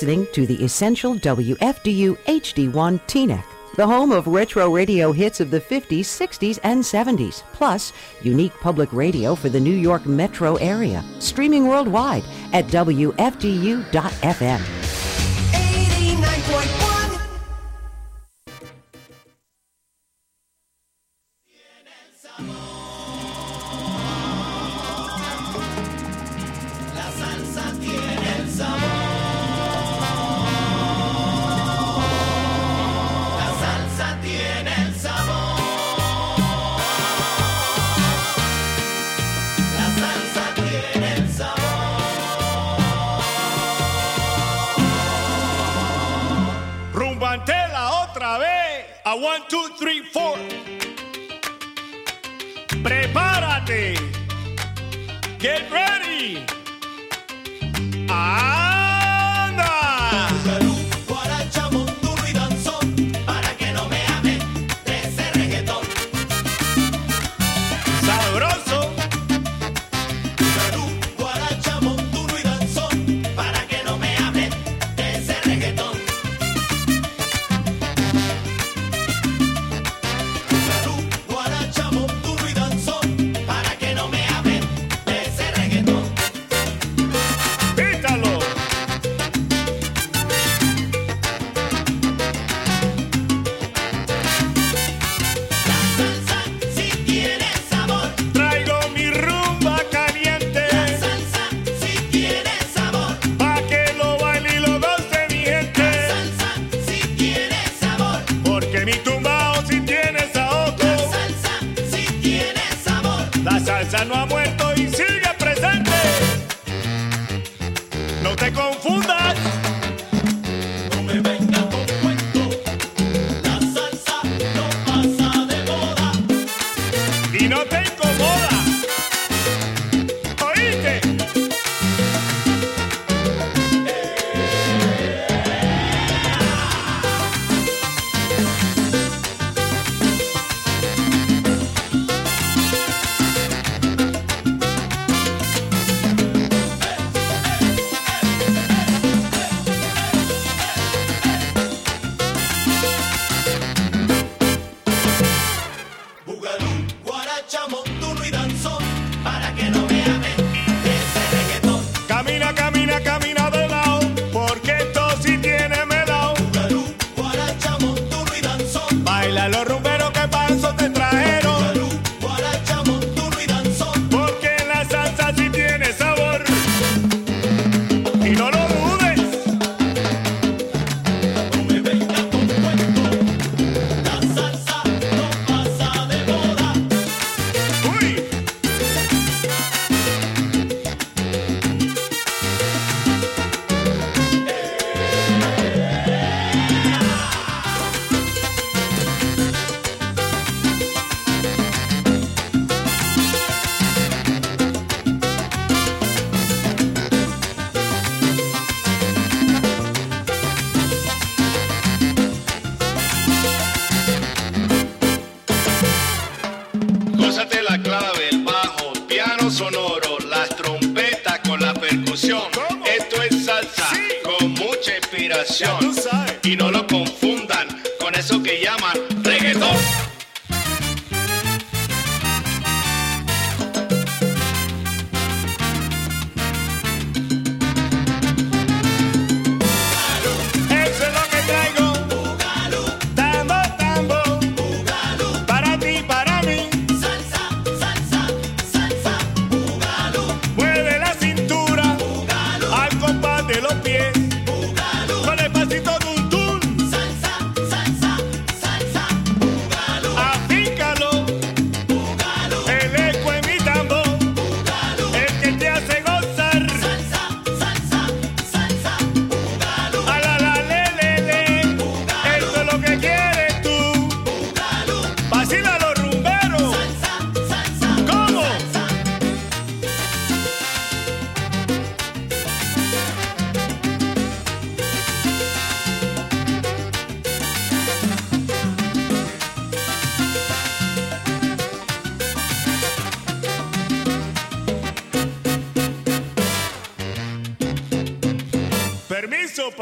listening to the Essential WFDU HD1 Teaneck, the home of retro radio hits of the 50s, 60s, and 70s, plus unique public radio for the New York metro area, streaming worldwide at WFDU.FM.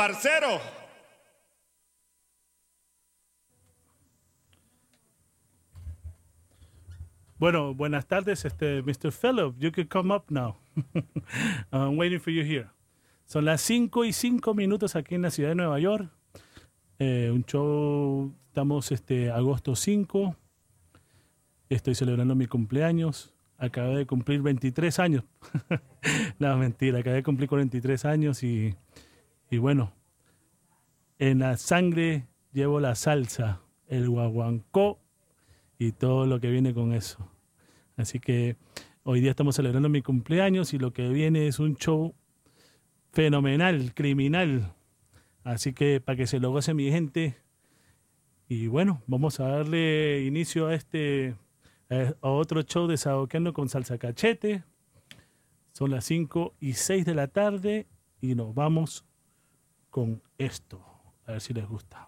parcero. Bueno, buenas tardes, este, Mr. Phillip. You can come up now. I'm waiting for you here. Son las 5 y 5 minutos aquí en la ciudad de Nueva York. Eh, un show, estamos este, agosto 5. Estoy celebrando mi cumpleaños. Acabé de cumplir 23 años. no, mentira, acabé de cumplir 43 años y, y bueno, en la sangre llevo la salsa, el guaguancó y todo lo que viene con eso. Así que hoy día estamos celebrando mi cumpleaños y lo que viene es un show fenomenal, criminal. Así que para que se lo goce mi gente. Y bueno, vamos a darle inicio a este a otro show de con salsa cachete. Son las 5 y 6 de la tarde y nos vamos con esto. A ver si les gusta.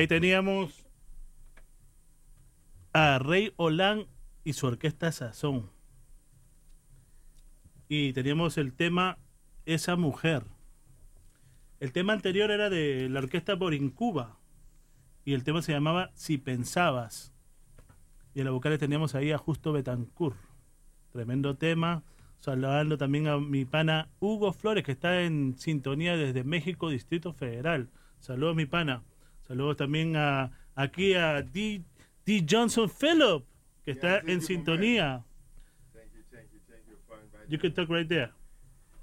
Ahí teníamos a Rey Olan y su orquesta Sazón. Y teníamos el tema Esa Mujer. El tema anterior era de la orquesta Borincuba. Y el tema se llamaba Si Pensabas. Y en la vocales teníamos ahí a Justo Betancourt. Tremendo tema. Saludando también a mi pana Hugo Flores, que está en sintonía desde México, Distrito Federal. Saludos, mi pana. Saludos también a aquí a D, D. Johnson Phillip, que está en sintonía. Thank you, thank you, thank you for inviting You can talk right there.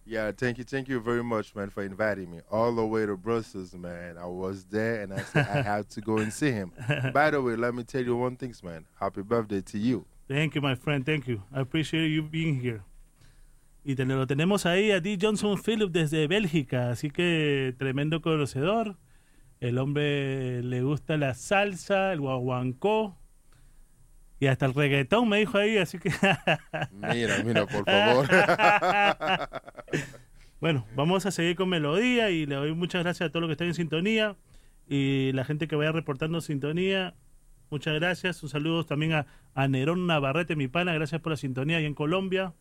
Yeah, thank you, thank you very much, man, for inviting me all the way to Brussels, man. I was there, and I said I had to go and see him. By the way, let me tell you one thing, man. Happy birthday to you. Thank you, my friend. Thank you. I appreciate you being here. Y te- lo tenemos ahí a D. Johnson Phillip desde Bélgica, así que tremendo conocedor. El hombre le gusta la salsa, el guaguancó y hasta el reggaetón me dijo ahí, así que Mira, mira, por favor. bueno, vamos a seguir con melodía y le doy muchas gracias a todos los que están en sintonía y la gente que vaya reportando sintonía. Muchas gracias. Un saludo también a, a Nerón Navarrete, mi pana. Gracias por la sintonía ahí en Colombia.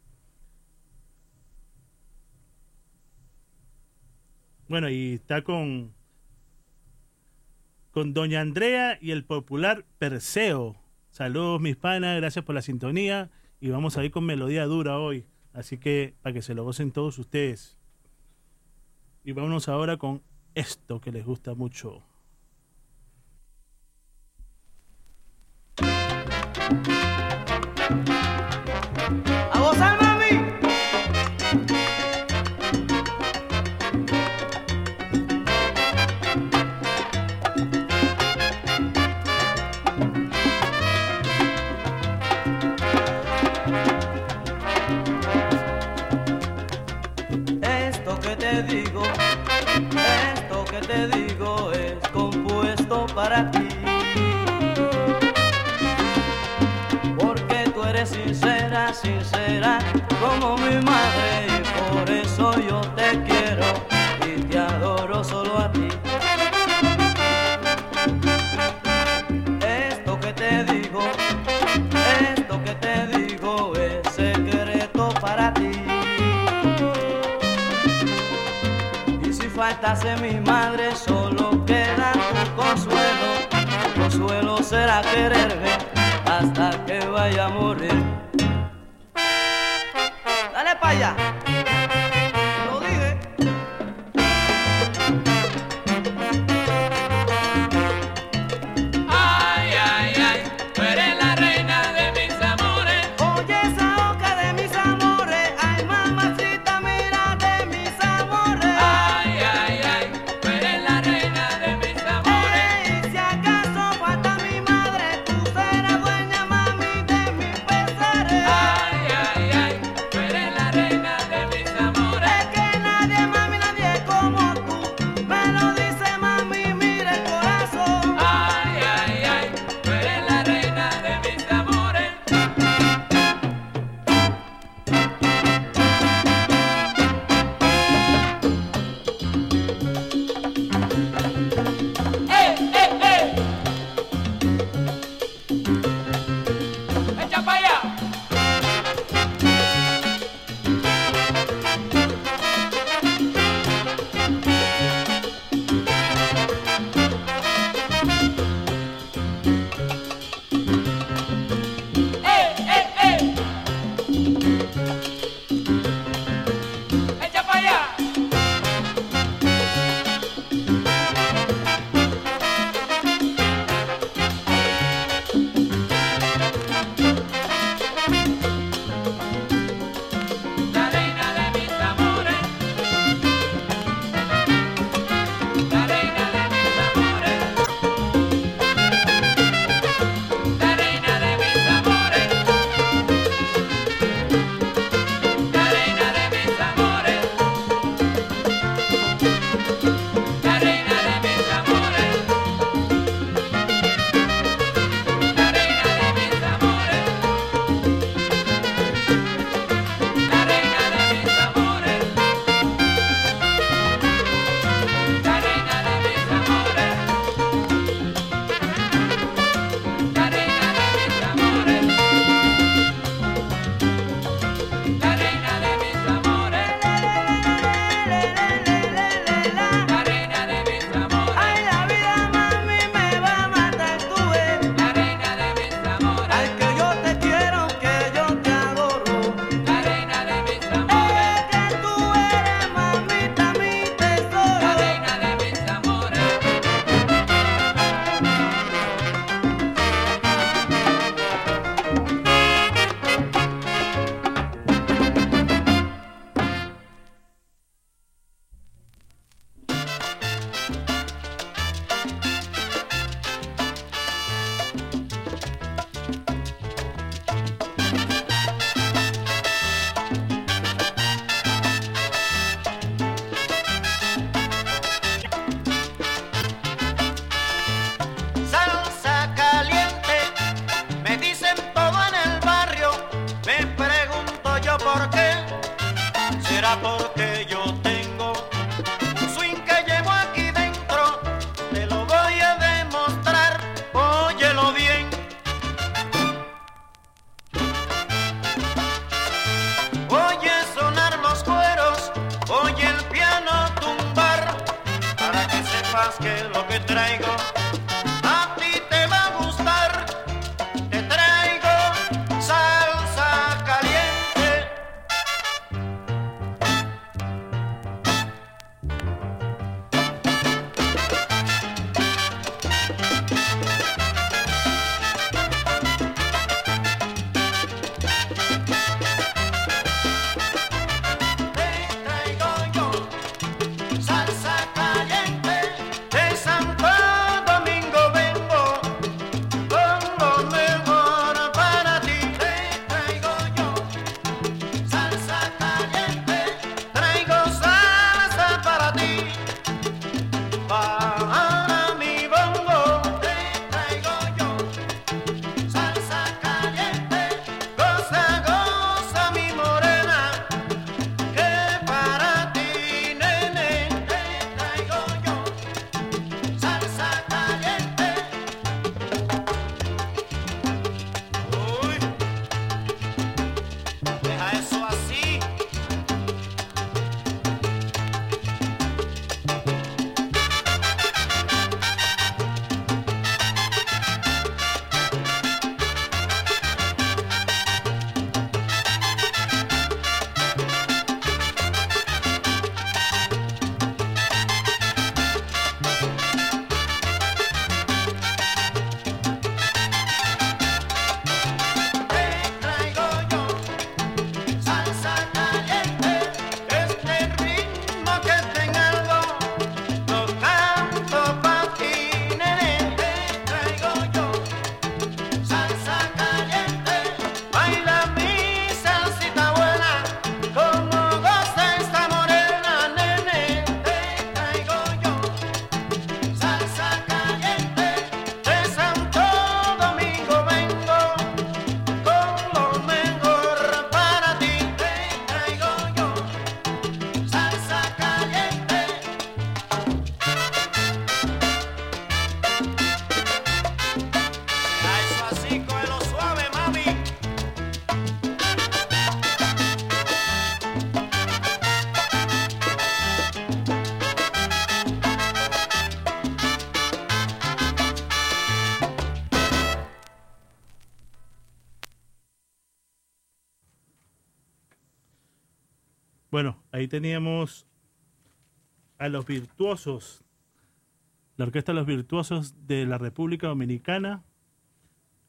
Bueno, y está con con Doña Andrea y el popular Perseo. Saludos, mis panas, gracias por la sintonía. Y vamos a ir con melodía dura hoy. Así que para que se lo gocen todos ustedes. Y vámonos ahora con esto que les gusta mucho. Sincera, como mi madre y por eso yo te quiero y te adoro solo a ti. Esto que te digo, esto que te digo es secreto para ti. Y si faltase mi madre, solo queda tu consuelo. Tu consuelo será quererme hasta que vaya a morir. Ahí teníamos a los virtuosos, la orquesta de los virtuosos de la República Dominicana,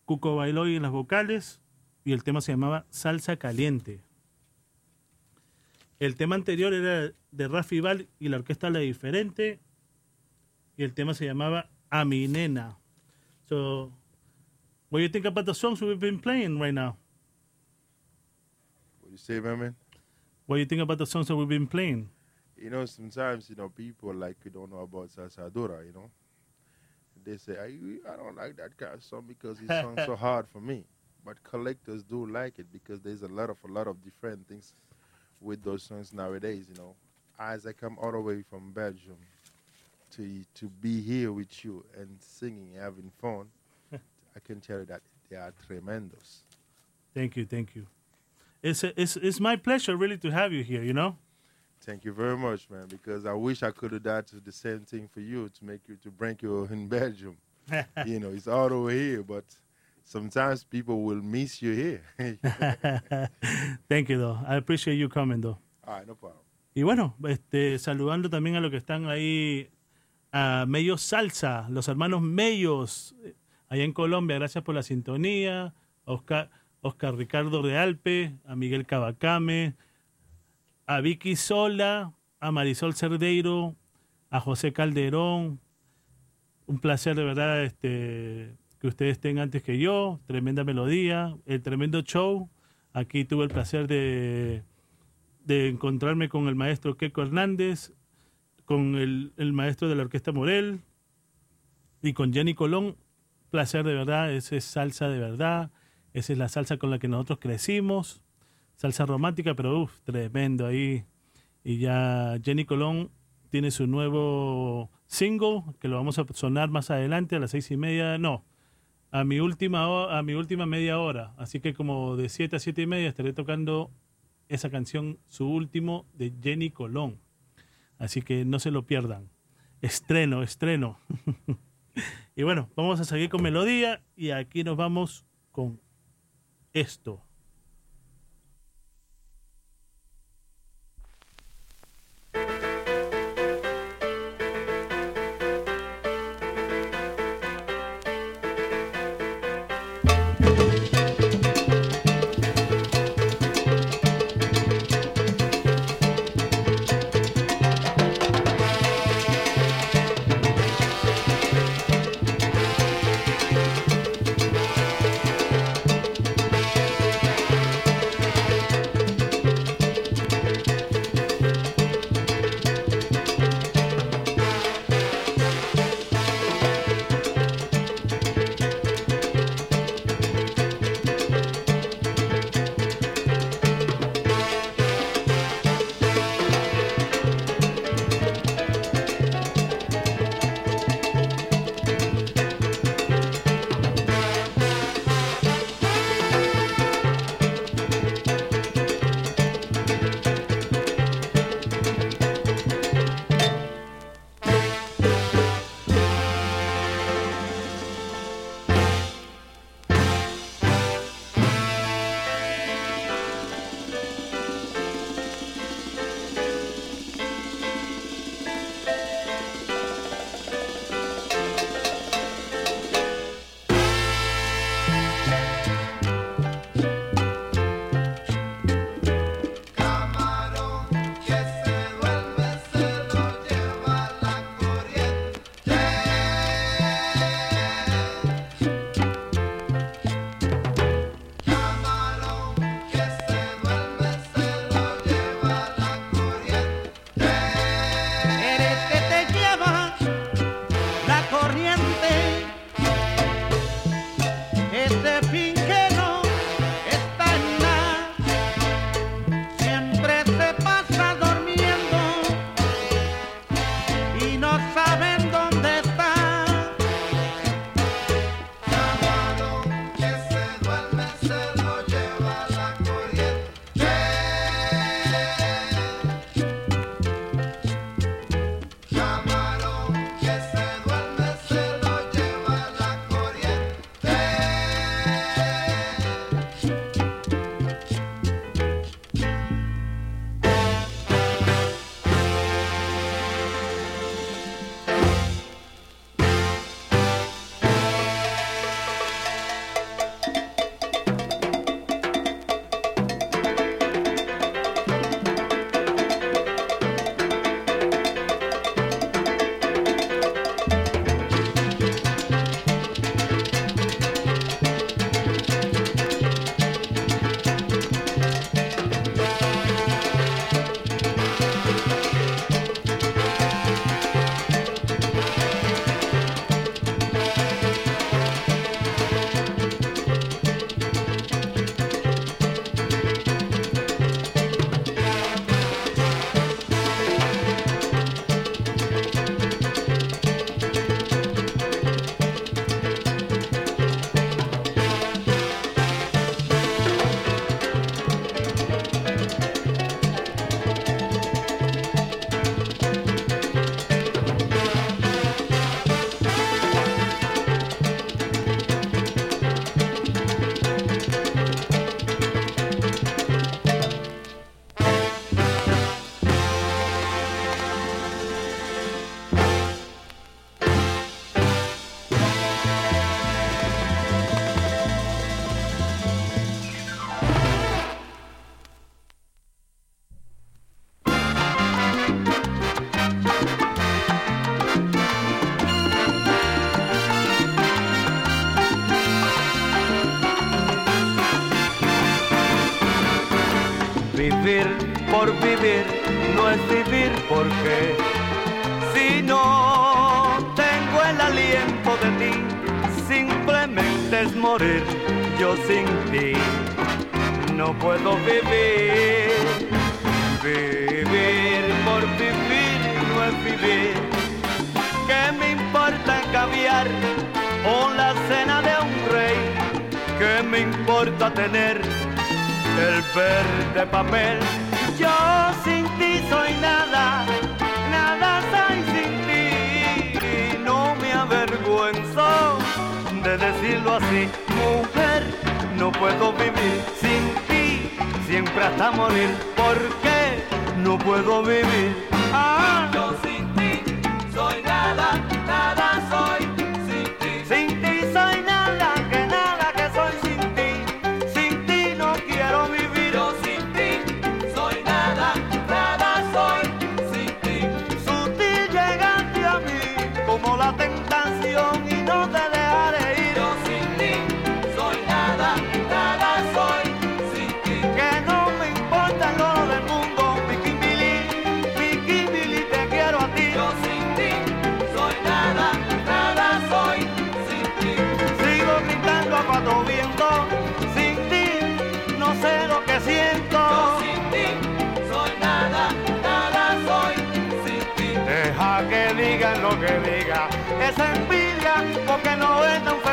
Cuco Bailoy en las vocales y el tema se llamaba Salsa Caliente. El tema anterior era de Rafi Val y la orquesta La Diferente y el tema se llamaba A nena. So, what do you think about the songs we've been playing right now? What you say, man? What do you think about the songs that we've been playing? You know, sometimes, you know, people like you don't know about salsa you know. They say, I, I don't like that kind of song because it sounds so hard for me. But collectors do like it because there's a lot of a lot of different things with those songs nowadays, you know. As I come all the way from Belgium to to be here with you and singing, having fun, I can tell you that they are tremendous. Thank you, thank you. It's, it's, it's my pleasure really to have you here, you know? Thank you very much, man. Because I wish I could have done the same thing for you to make you to bring you in Belgium. you know, it's all over here, but sometimes people will miss you here. Thank you, though. I appreciate you coming, though. all right, no problem. Y bueno, este, saludando también a los que están ahí, a Mellos Salsa, los hermanos Mellos, eh, allá en Colombia, gracias por la sintonía, Oscar, Oscar Ricardo Realpe, a Miguel Cabacame, a Vicky Sola, a Marisol Cerdeiro, a José Calderón. Un placer de verdad este, que ustedes estén antes que yo. Tremenda melodía, el tremendo show. Aquí tuve el placer de, de encontrarme con el maestro Keiko Hernández, con el, el maestro de la Orquesta Morel y con Jenny Colón. Placer de verdad, esa es salsa de verdad, esa es la salsa con la que nosotros crecimos, salsa romántica, pero uff, tremendo ahí. Y ya Jenny Colón tiene su nuevo single, que lo vamos a sonar más adelante a las seis y media, no, a mi última, a mi última media hora. Así que como de siete a siete y media estaré tocando esa canción, su último, de Jenny Colón. Así que no se lo pierdan. estreno, estreno. y bueno, vamos a seguir con melodía y aquí nos vamos con esto. Por vivir no es vivir porque si no tengo el aliento de ti, simplemente es morir yo sin ti. No puedo vivir, vivir por vivir no es vivir. ¿Qué me importa caviar o la cena de un rey? ¿Qué me importa tener el verde papel. Así. Mujer, no puedo vivir sin ti, siempre hasta morir. ¿Por qué no puedo vivir? Ah, esa envidia porque no es tan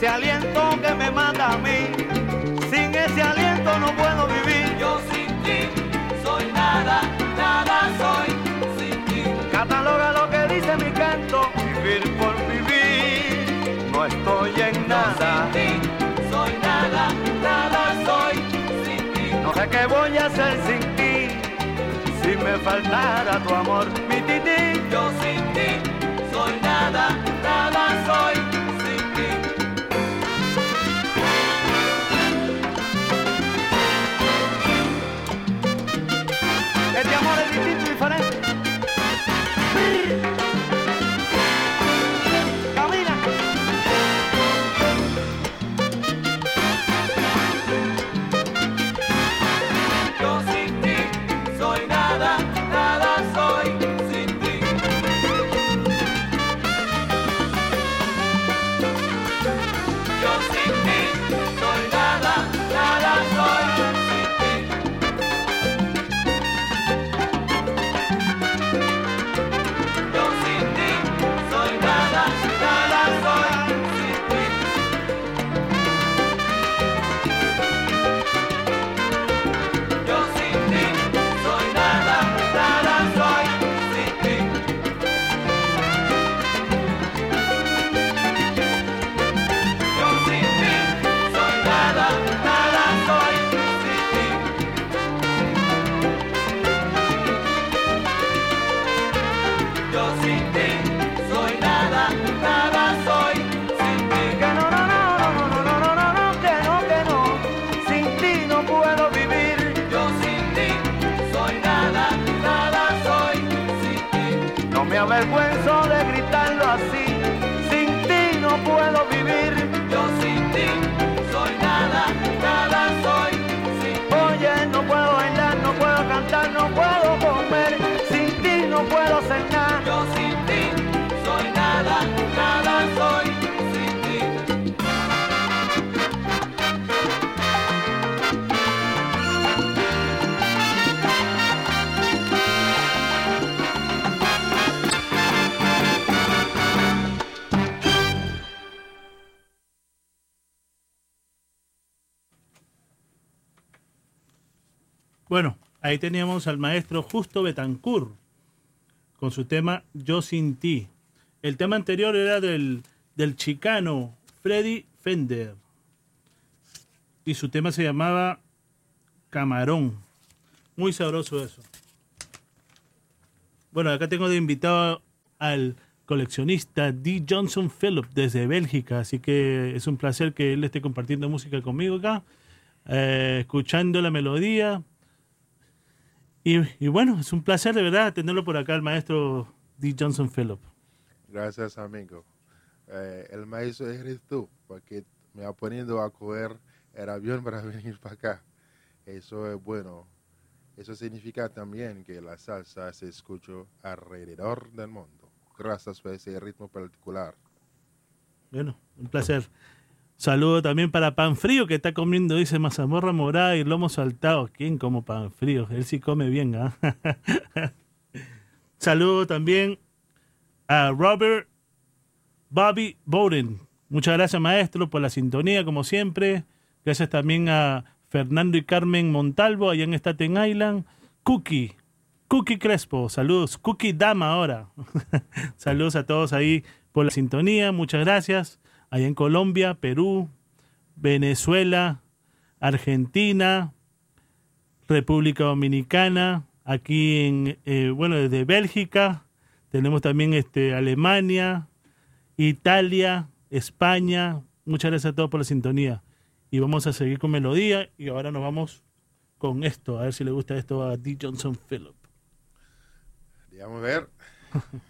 ese aliento que me mata a mí, sin ese aliento no puedo vivir. Yo sin ti soy nada, nada soy sin ti. Cataloga lo que dice mi canto, vivir por vivir, no estoy en nada. Sin ti soy nada, nada soy sin ti. No sé qué voy a hacer sin ti, si me faltara tu amor, mi tití. Yo sin ti soy nada, nada soy ahora ahí teníamos al maestro Justo Betancourt con su tema Yo sin ti. El tema anterior era del, del chicano Freddy Fender. Y su tema se llamaba Camarón. Muy sabroso eso. Bueno, acá tengo de invitado al coleccionista D. Johnson Phillip desde Bélgica. Así que es un placer que él esté compartiendo música conmigo acá, eh, escuchando la melodía. Y, y bueno, es un placer de verdad tenerlo por acá, el maestro D. Johnson Phillip. Gracias, amigo. Eh, el maestro eres tú, porque me va poniendo a coger el avión para venir para acá. Eso es bueno. Eso significa también que la salsa se escucha alrededor del mundo. Gracias por ese ritmo particular. Bueno, un placer. Saludo también para Pan Frío, que está comiendo, dice, mazamorra morada y lomo saltado. ¿Quién come pan frío? Él sí come bien, ¿ah? Saludo también a Robert Bobby Bowden. Muchas gracias, maestro, por la sintonía, como siempre. Gracias también a Fernando y Carmen Montalvo, allá en Staten Island. Cookie, Cookie Crespo, saludos. Cookie Dama ahora. saludos a todos ahí por la sintonía, muchas gracias. Allá en Colombia, Perú, Venezuela, Argentina, República Dominicana, aquí en, eh, bueno, desde Bélgica, tenemos también este, Alemania, Italia, España. Muchas gracias a todos por la sintonía. Y vamos a seguir con melodía y ahora nos vamos con esto, a ver si le gusta esto a D. Johnson Phillip. Digamos ver.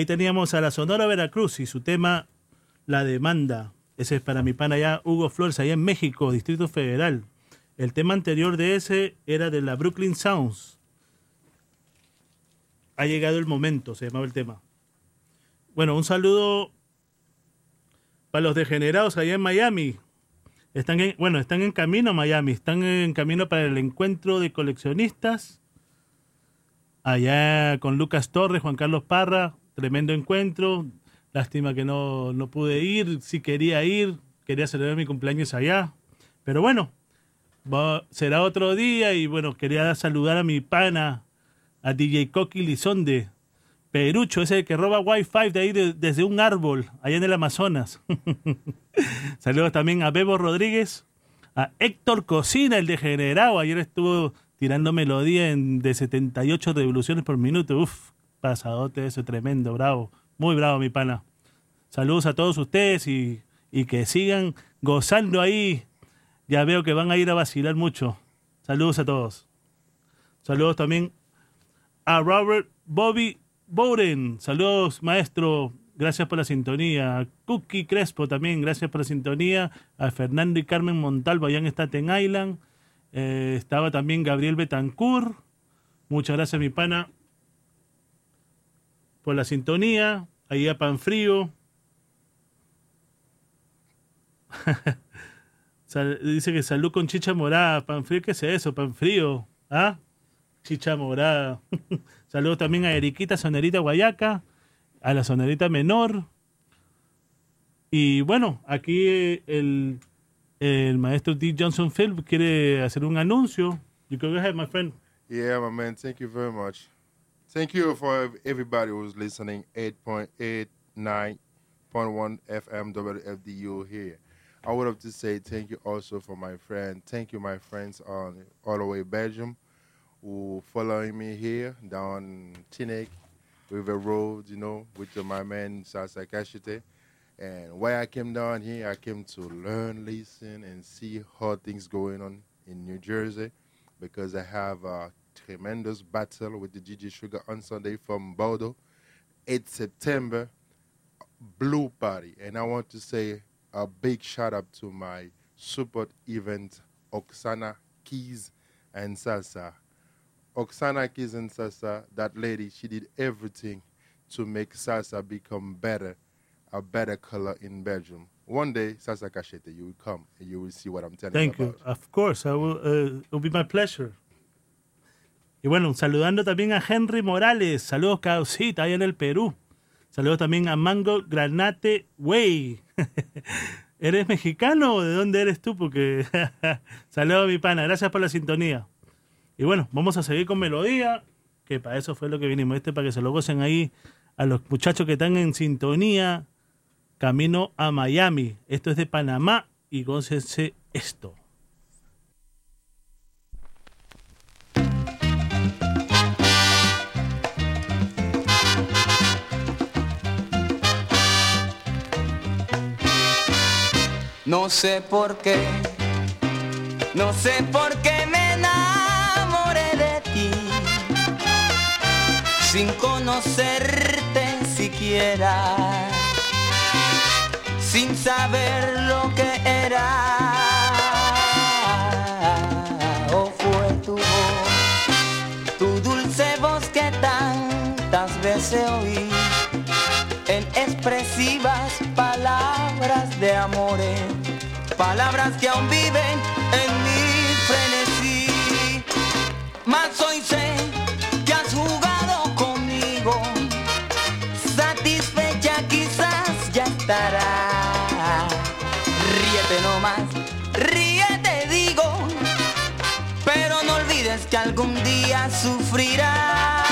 ahí teníamos a la Sonora Veracruz y su tema La Demanda. Ese es para mi pana allá, Hugo Flores, allá en México, Distrito Federal. El tema anterior de ese era de la Brooklyn Sounds. Ha llegado el momento, se llamaba el tema. Bueno, un saludo para los degenerados allá en Miami. Están en, bueno, están en camino Miami, están en camino para el encuentro de coleccionistas allá con Lucas Torres, Juan Carlos Parra, tremendo encuentro. Lástima que no, no pude ir, sí quería ir, quería celebrar mi cumpleaños allá. Pero bueno, será otro día y bueno, quería saludar a mi pana, a DJ Coqui Lizonde, Perucho, ese que roba Wi-Fi de ahí de- desde un árbol, allá en el Amazonas. Saludos también a Bebo Rodríguez, a Héctor Cocina, el degenerado. Ayer estuvo tirando melodía en, de 78 revoluciones por minuto. Uf, pasadote ese, tremendo, bravo. Muy bravo, mi pana. Saludos a todos ustedes y, y que sigan gozando ahí. Ya veo que van a ir a vacilar mucho. Saludos a todos. Saludos también a Robert Bobby Bowden. Saludos, maestro. Gracias por la sintonía. A Cookie Crespo también, gracias por la sintonía. A Fernando y Carmen Montalvo allá en Staten Island. Eh, estaba también Gabriel Betancourt. Muchas gracias, mi pana, por la sintonía. Ahí a Panfrío. Sal- dice que salud con chicha morada. Panfrío, ¿qué es eso? Panfrío. ¿Ah? Chicha morada. Saludos también a Eriquita Sonerita Guayaca, a la Sonerita Menor. Y bueno, aquí el, el maestro D. Johnson Phil quiere hacer un anuncio. You go ahead, my friend. Yeah, my man. Thank you very much. Thank you for everybody who's listening. 8.89.1 FM WFDU here. I would have to say thank you also for my friend. Thank you, my friends on all the way Belgium who following me here down Tinek River Road, you know, with my man Sasa Kashite. And why I came down here, I came to learn, listen, and see how things going on in New Jersey because I have a tremendous battle with the GG Sugar on Sunday from Bordeaux. 8 September, Blue Party. And I want to say a big shout out to my support event, Oksana Keys and Salsa. Oksana Keys and Salsa, that lady, she did everything to make salsa become better, a better color in Belgium. One day, Salsa Cachete, you will come and you will see what I'm telling you. Thank you you. about. Of course, I will, uh, it will be my pleasure. Y bueno, saludando también a Henry Morales. Saludos, Causita, ahí en el Perú. Saludos también a Mango Granate Way. ¿Eres mexicano o de dónde eres tú? Porque saludos, mi pana. Gracias por la sintonía. Y bueno, vamos a seguir con melodía, que para eso fue lo que vinimos. Este para que se lo gocen ahí a los muchachos que están en sintonía. Camino a Miami. Esto es de Panamá y gócense esto. No sé por qué, no sé por qué me enamoré de ti, sin conocerte siquiera, sin saber lo que era. O fue tu voz, tu dulce voz que tantas veces oí en expresivas palabras de amores, palabras que aún viven en mi frenesí. Mas hoy sé que has jugado conmigo, satisfecha quizás ya estará. Ríete nomás, ríete digo, pero no olvides que algún día sufrirás.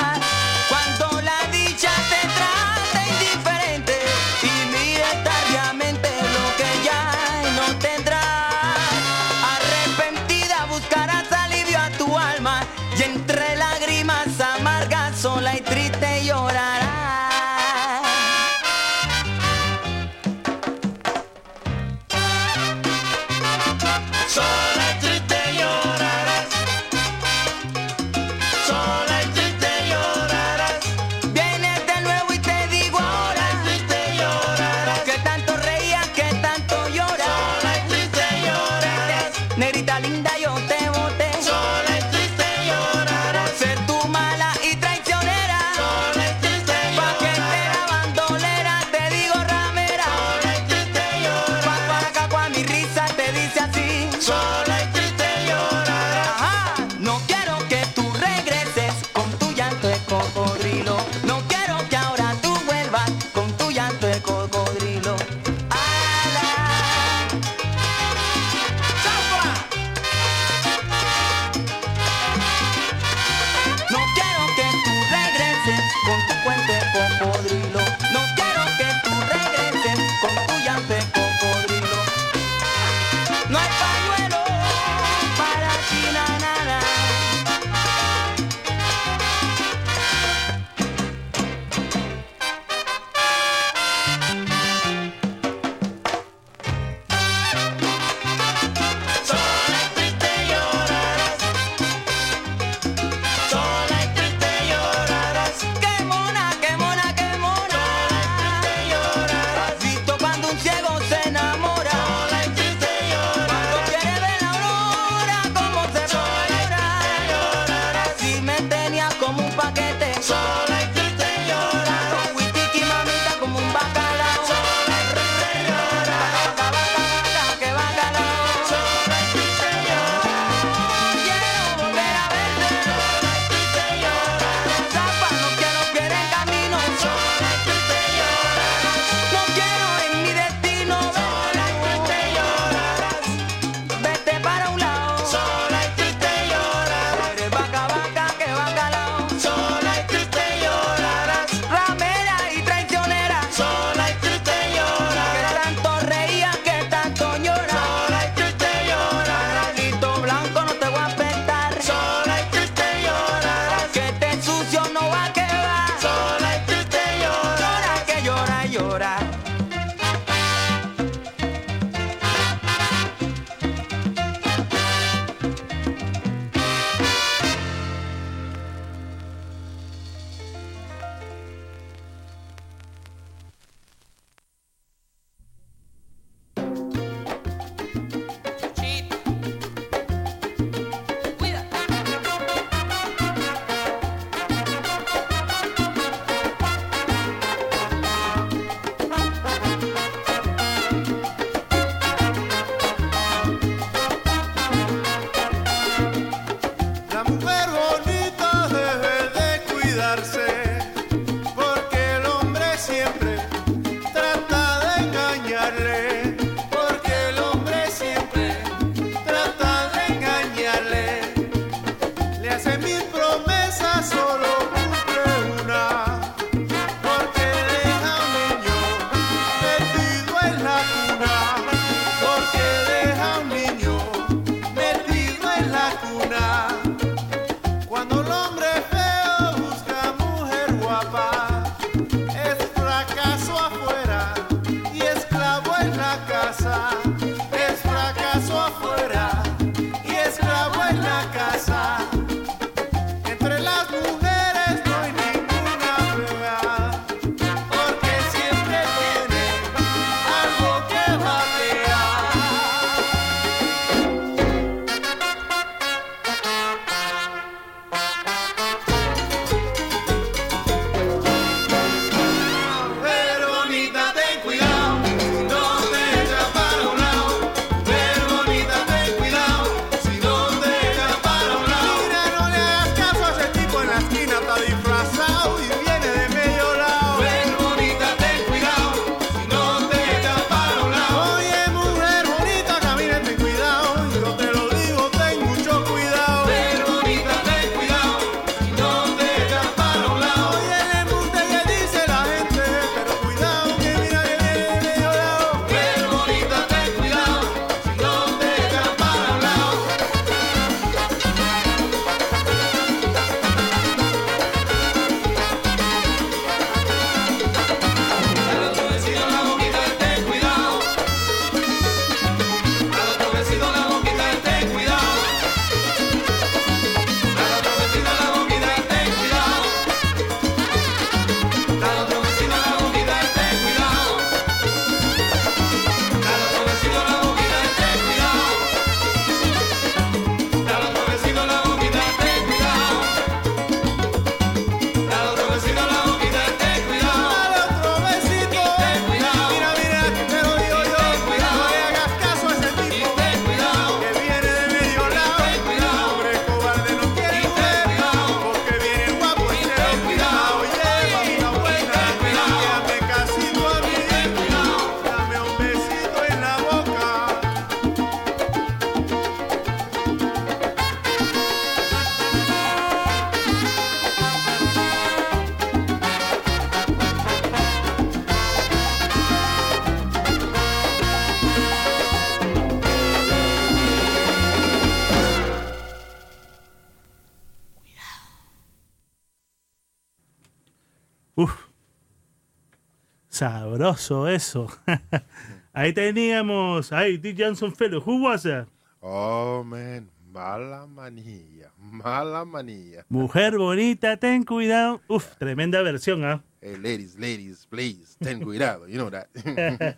Sabroso eso. Ahí teníamos. Ahí, D. Johnson Fellow. Who was that? Oh, man. Mala manilla. Mala manilla. Mujer bonita, ten cuidado. Uf, tremenda versión, ¿ah? Hey, ladies, ladies, please, ten cuidado. You know that.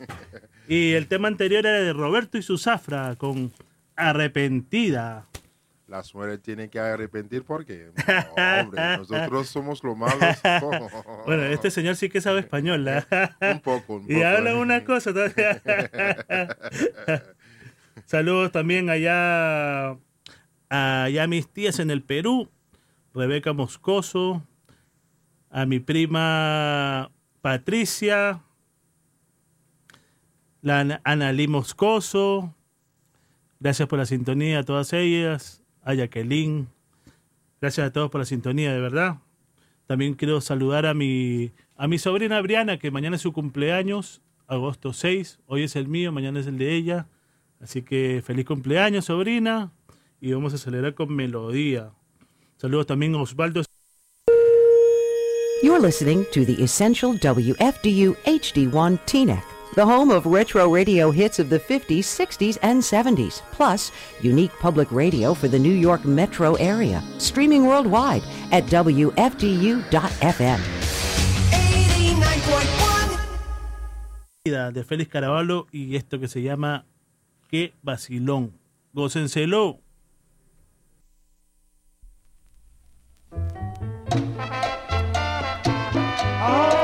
Y el tema anterior era de Roberto y su zafra con Arrepentida. Las mujeres tienen que arrepentir porque, hombre, nosotros somos los malos. Bueno, este señor sí que sabe español, ¿la? Un poco, un Y poco. habla una cosa todavía. Saludos también allá, allá a mis tías en el Perú, Rebeca Moscoso, a mi prima Patricia, la Ana- Analí Moscoso, gracias por la sintonía a todas ellas, a Jacqueline, gracias a todos por la sintonía, de verdad. También quiero saludar a mi, a mi sobrina Briana, que mañana es su cumpleaños, agosto 6. Hoy es el mío, mañana es el de ella. Así que feliz cumpleaños, sobrina. Y vamos a celebrar con melodía. Saludos también a Osvaldo. You're listening to the Essential WFDU HD1 TNEC, the home of retro radio hits of the 50s, 60s, and 70s, plus unique public radio for the New York metro area. Streaming worldwide at WFDU.FM. 89.1 de Félix Caraballo y esto que se llama Qué vacilón. Gócenselo. Qué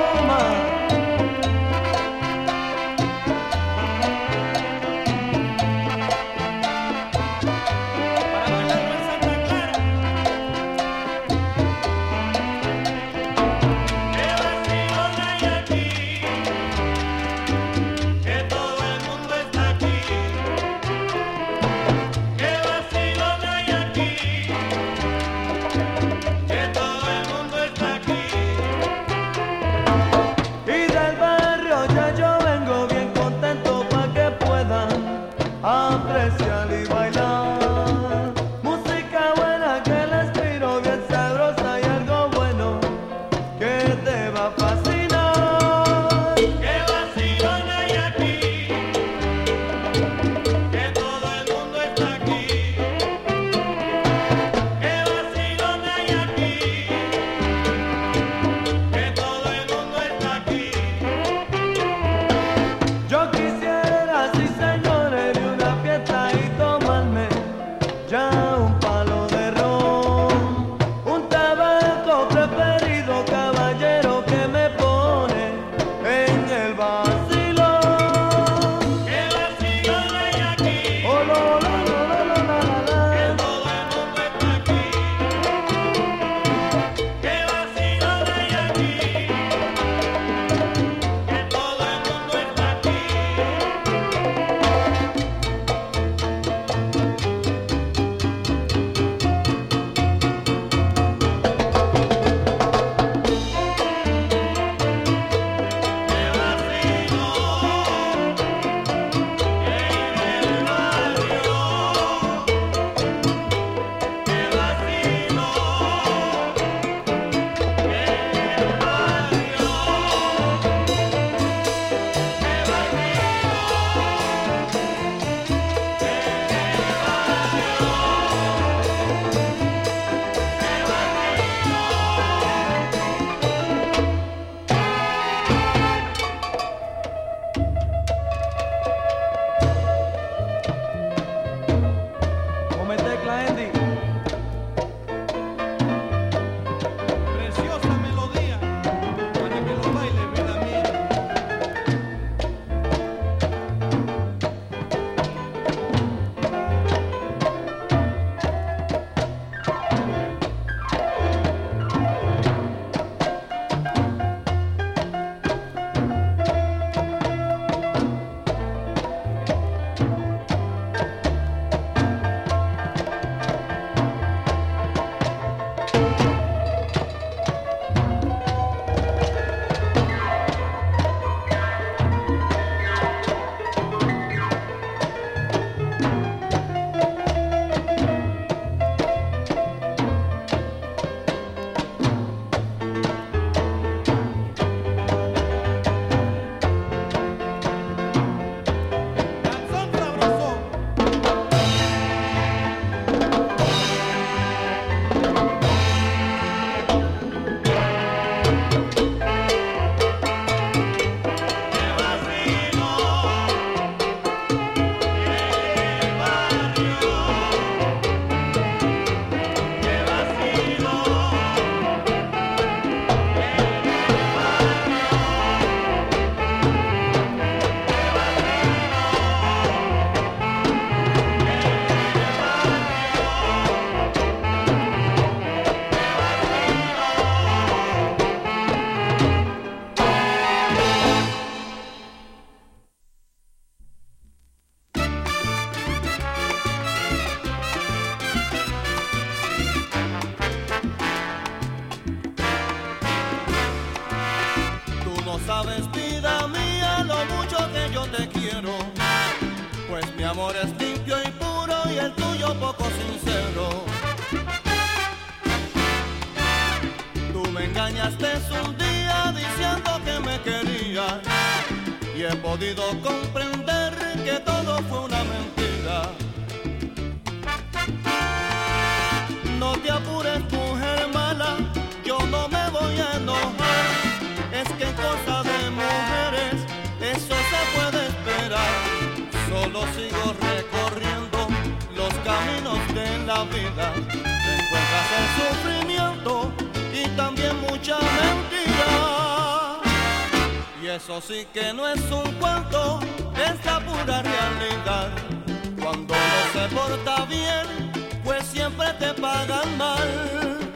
está bien, pues siempre te pagan mal.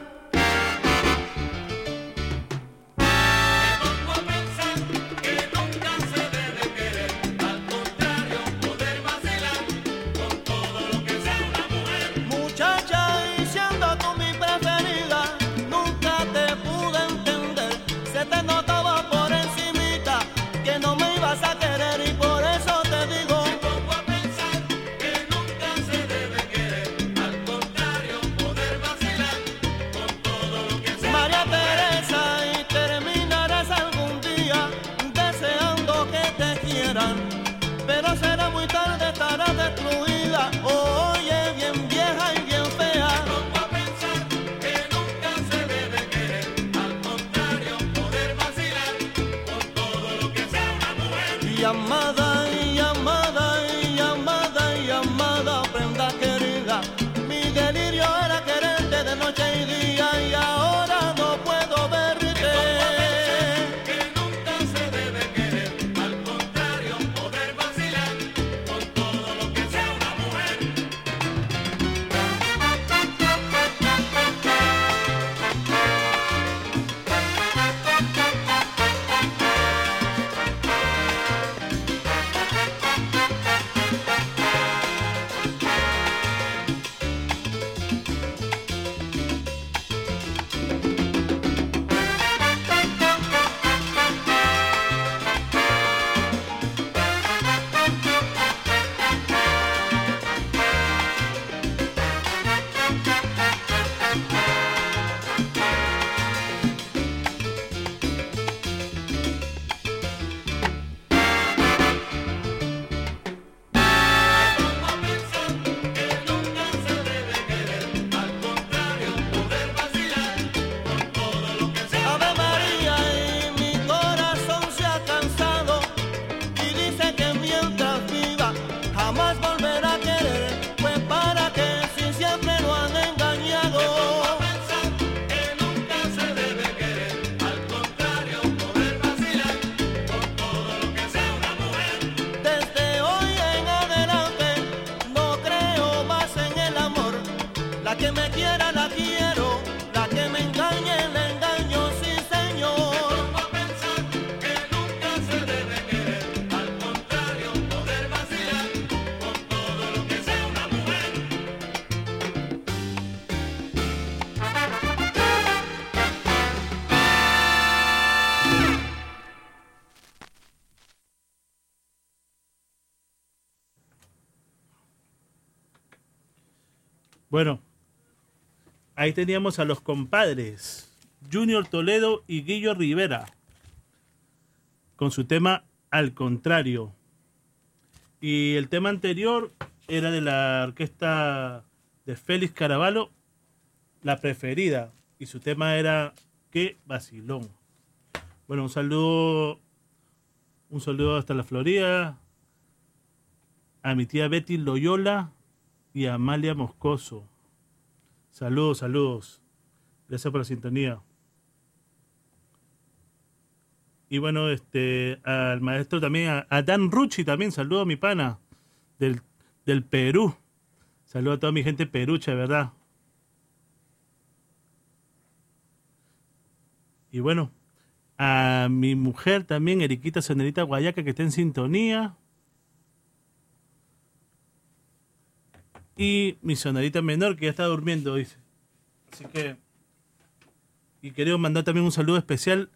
ahí teníamos a los compadres, Junior Toledo y Guillo Rivera, con su tema Al Contrario. Y el tema anterior era de la orquesta de Félix Caravaggio, La Preferida, y su tema era Qué vacilón. Bueno, un saludo, un saludo hasta la Florida, a mi tía Betty Loyola y a Amalia Moscoso Saludos, saludos. Gracias por la sintonía. Y bueno, este, al maestro también, a, Dan Rucci también, saludo a mi pana del, del Perú. Saludo a toda mi gente perucha, ¿verdad? Y bueno, a mi mujer también, Eriquita Sonerita Guayaca, que está en sintonía. Y mi sonadita menor que ya está durmiendo, dice. Así que. Y quería mandar también un saludo especial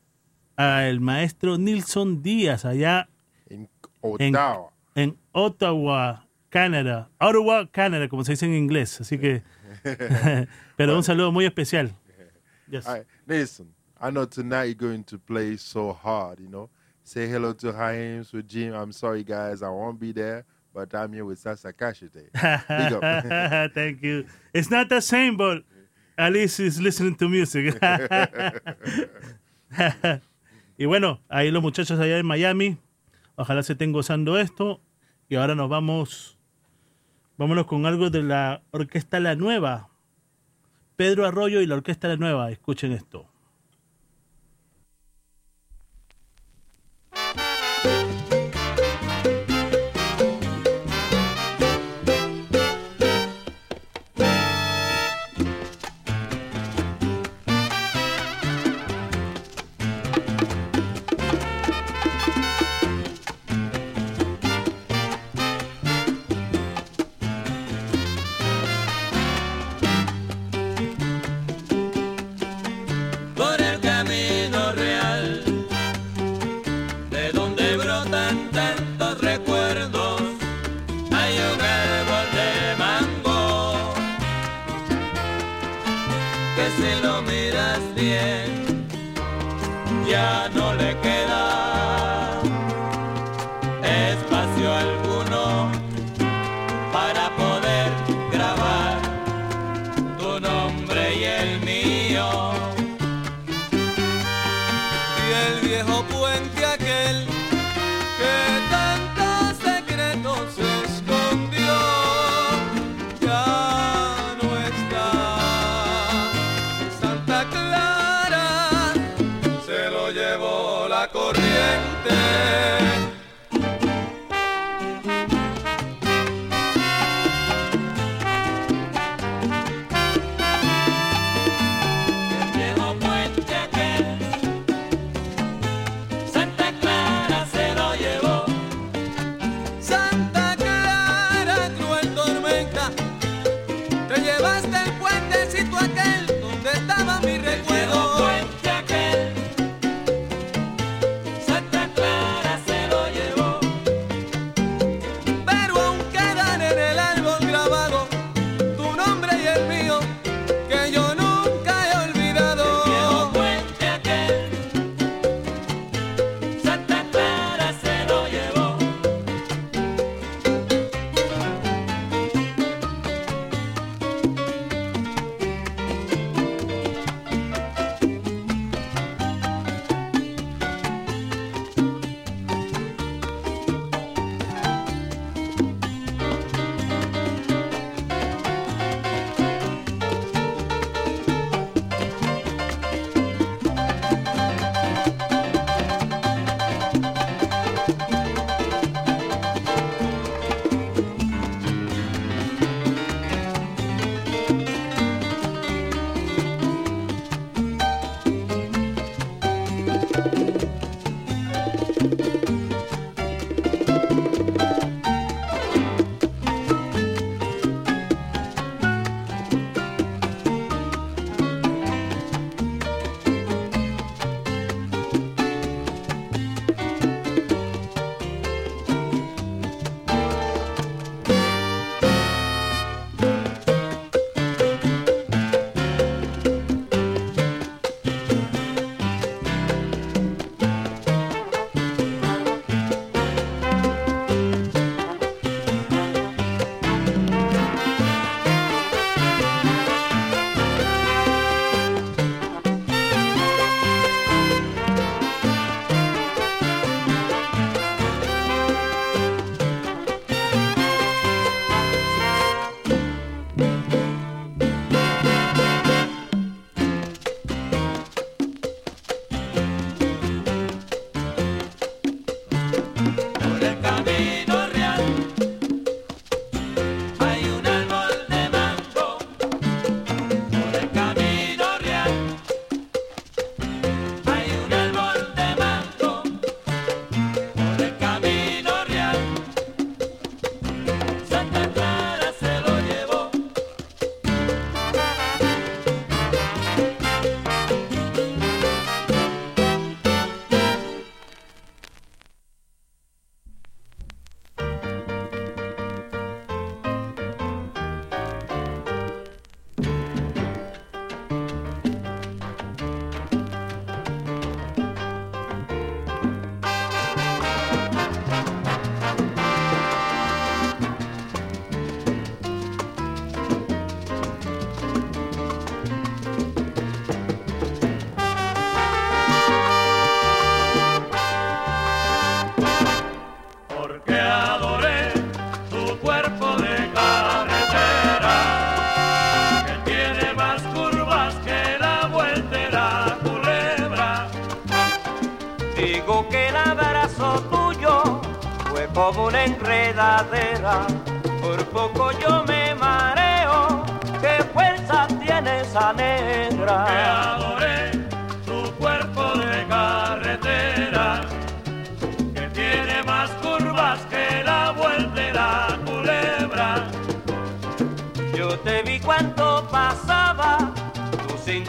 al maestro Nilson Díaz, allá en Ottawa. En, en Ottawa, Canadá. Ottawa, Canadá, como se dice en inglés. Así que. pero un saludo muy especial. Yes. Right, Nilson, I know tonight you're going to play so hard, you know. Say hello to Haim, Jim. I'm sorry, guys, I won't be there but I'm here with Sasa Kashite. Big up. Thank you. It's not the same, but at least he's listening to music. y bueno, ahí los muchachos allá en Miami. Ojalá se estén gozando esto. Y ahora nos vamos. Vámonos con algo de la Orquesta La Nueva. Pedro Arroyo y la Orquesta La Nueva. Escuchen esto.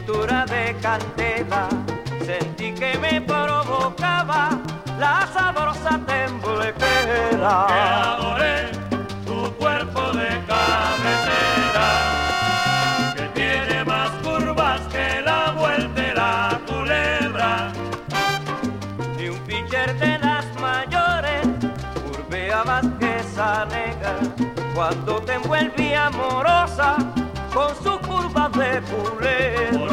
de candela, sentí que me provocaba la sabrosa temblequera. Que adoré tu cuerpo de cabecera, que tiene más curvas que la vuelta de la culebra. Y un pitcher de las mayores, curvea más que esa negra, cuando te envuelve amorosa con su curva de culebra.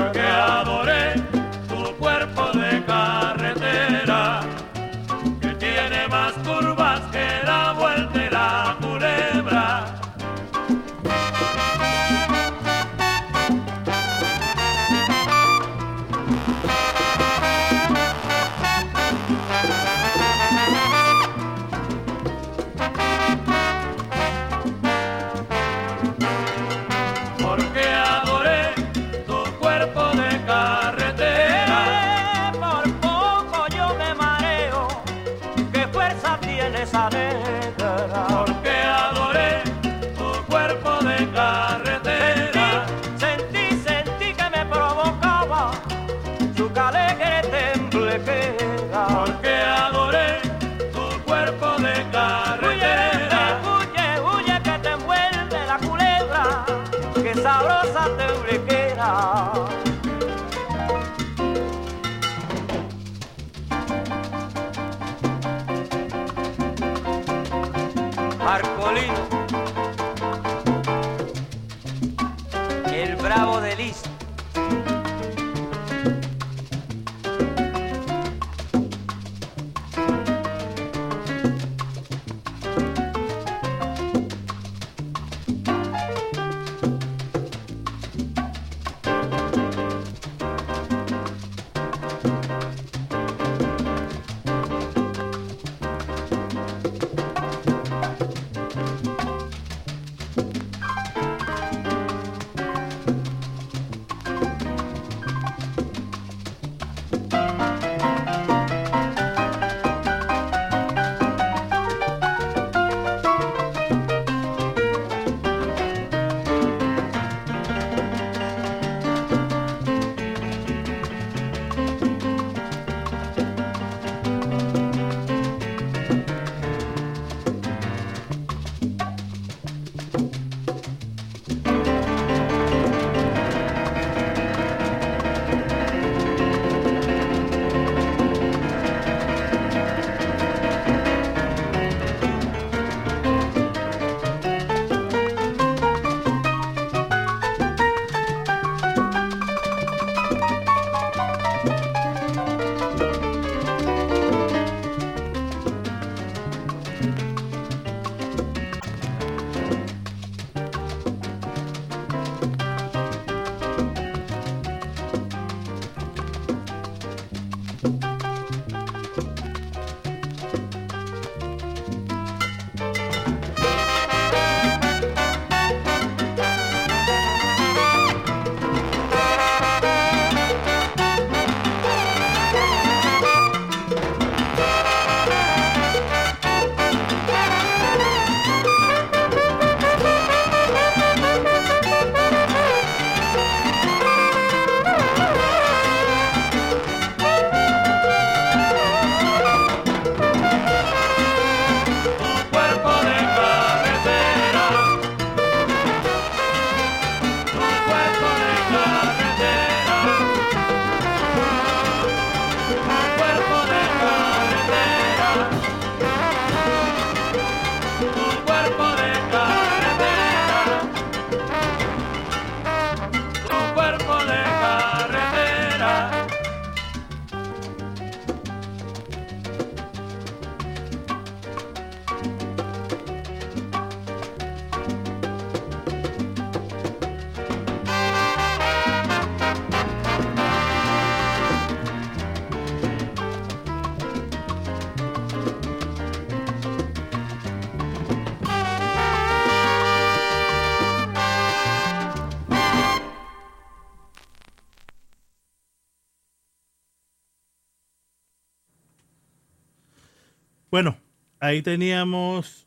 Ahí teníamos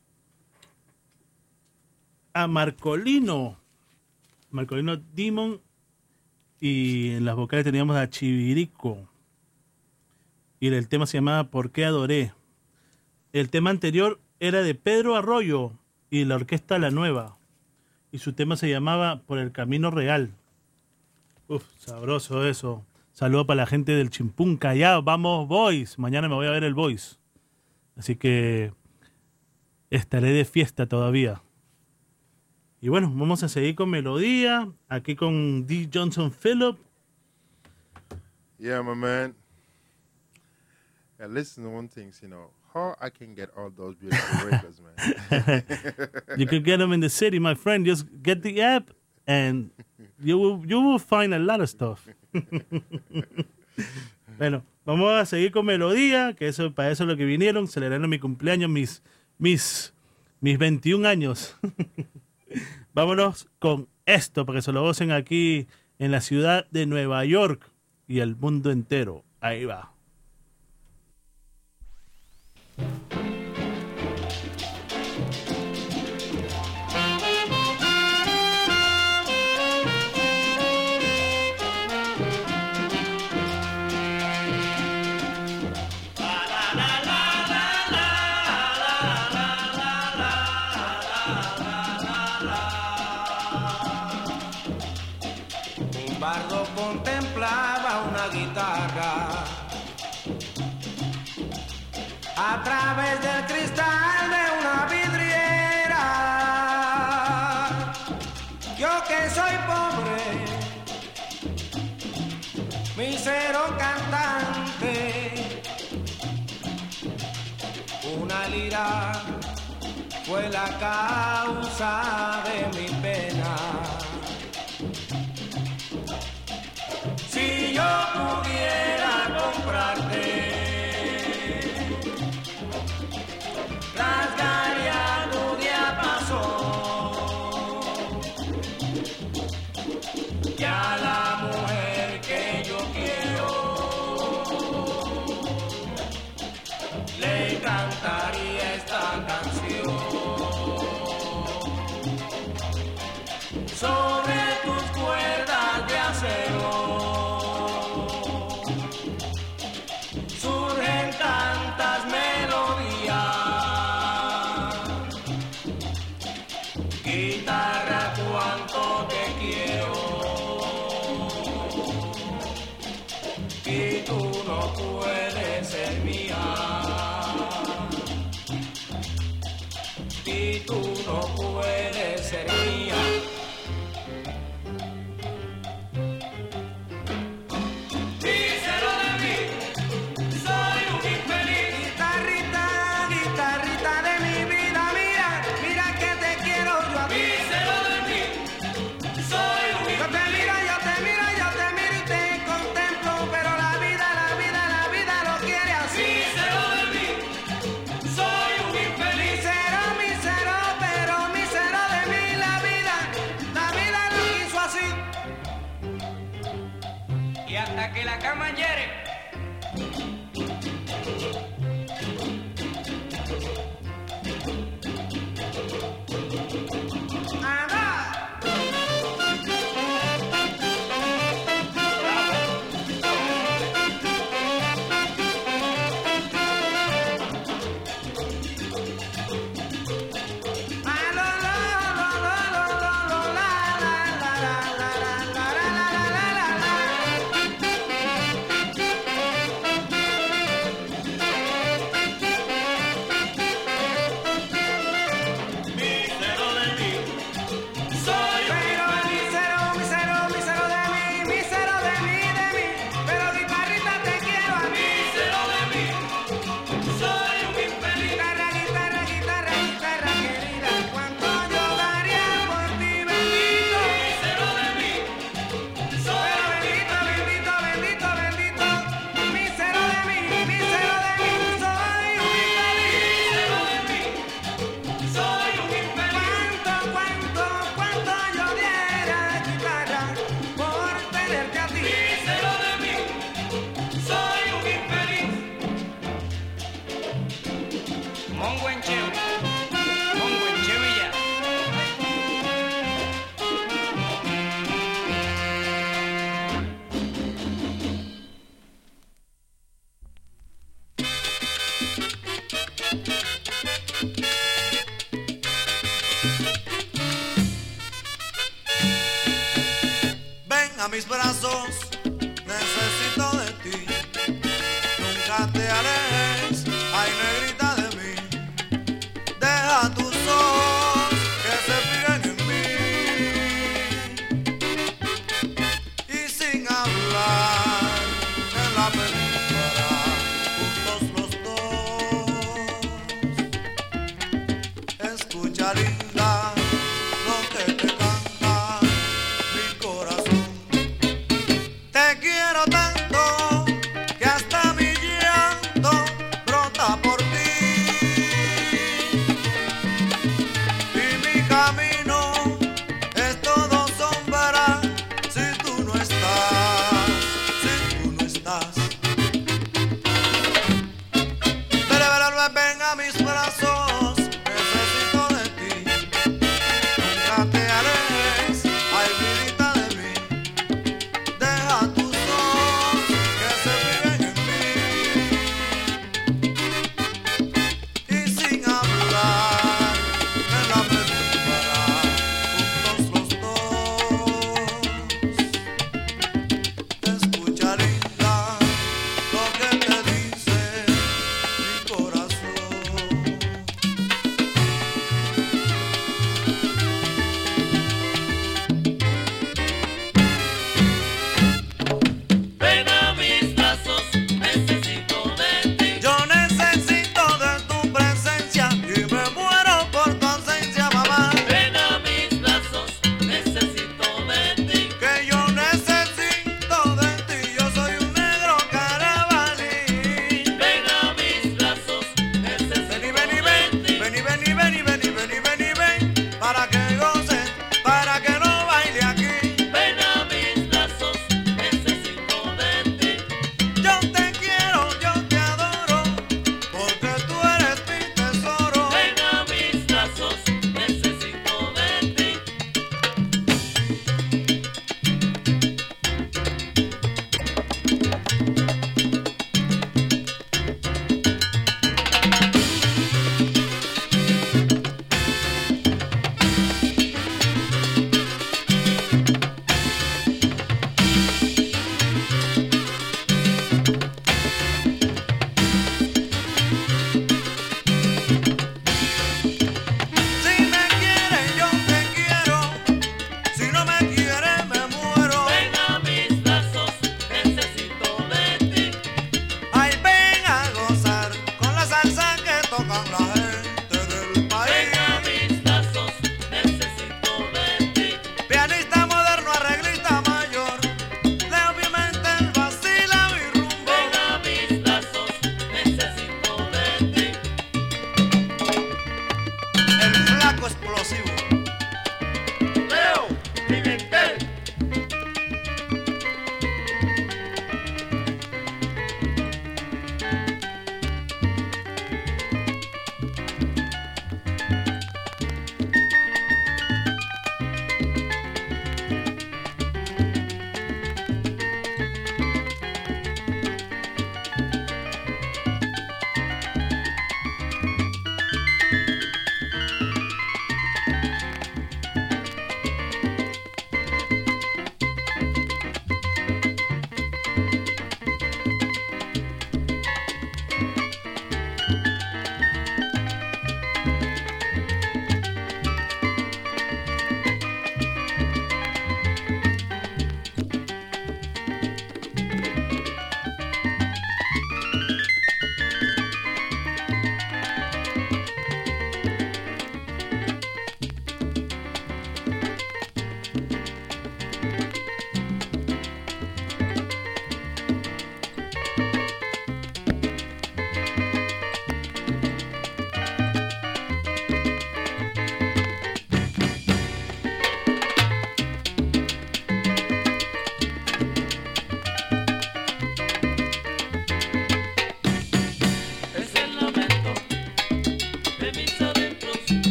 a Marcolino. Marcolino Dimon. Y en las vocales teníamos a Chivirico. Y el tema se llamaba ¿Por qué adoré? El tema anterior era de Pedro Arroyo y la orquesta La Nueva. Y su tema se llamaba Por el Camino Real. Uf, sabroso eso. Saludo para la gente del Chimpún Callao. Vamos, Boys. Mañana me voy a ver el Boys. Así que estaré de fiesta todavía. Y bueno, vamos a seguir con melodía. Aquí con D. Johnson Phillip. Yeah, my man. And listen to one thing, you know, how I can get all those beautiful records, man. you can get them in the city, my friend. Just get the app and you will, you will find a lot of stuff. bueno, vamos a seguir con melodía, que eso para eso es lo que vinieron, celebrando mi cumpleaños, mis mis mis 21 años. Vámonos con esto para que se lo gocen aquí en la ciudad de Nueva York y el mundo entero. Ahí va. Fue la causa de mi pena. Si yo pudiera comprarte, que la cama hiere.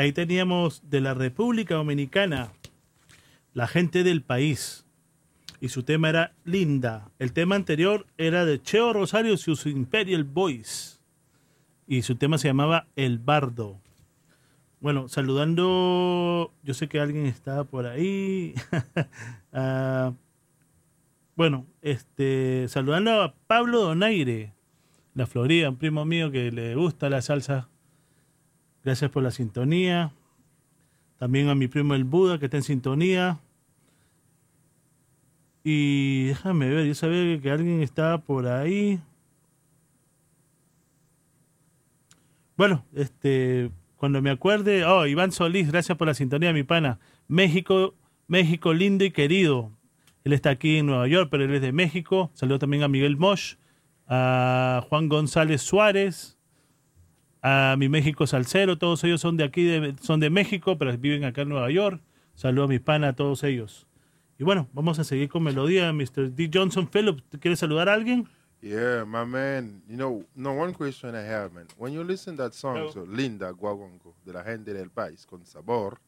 Ahí teníamos de la República Dominicana, la gente del país. Y su tema era Linda. El tema anterior era de Cheo Rosario y sus Imperial Boys. Y su tema se llamaba El Bardo. Bueno, saludando, yo sé que alguien está por ahí. Ah, bueno, este, saludando a Pablo Donaire, la Florida, un primo mío que le gusta la salsa. Gracias por la sintonía. También a mi primo el Buda que está en sintonía. Y déjame ver, yo sabía que alguien estaba por ahí. Bueno, este, cuando me acuerde, oh, Iván Solís, gracias por la sintonía, mi pana. México, México lindo y querido. Él está aquí en Nueva York, pero él es de México. Saludo también a Miguel Mosh, a Juan González Suárez, a mi México Salcero. Todos ellos son de aquí, de- son de México, pero viven acá en Nueva York. Saludo a mi pana, a todos ellos. Y bueno, vamos a seguir con melodía. Mr. D. Johnson Phillips, ¿tú ¿quieres saludar a alguien? Yeah, my man. You know, no one question I have, man. When you listen that song, so Linda Guaguanco, de la gente del país, con sabor,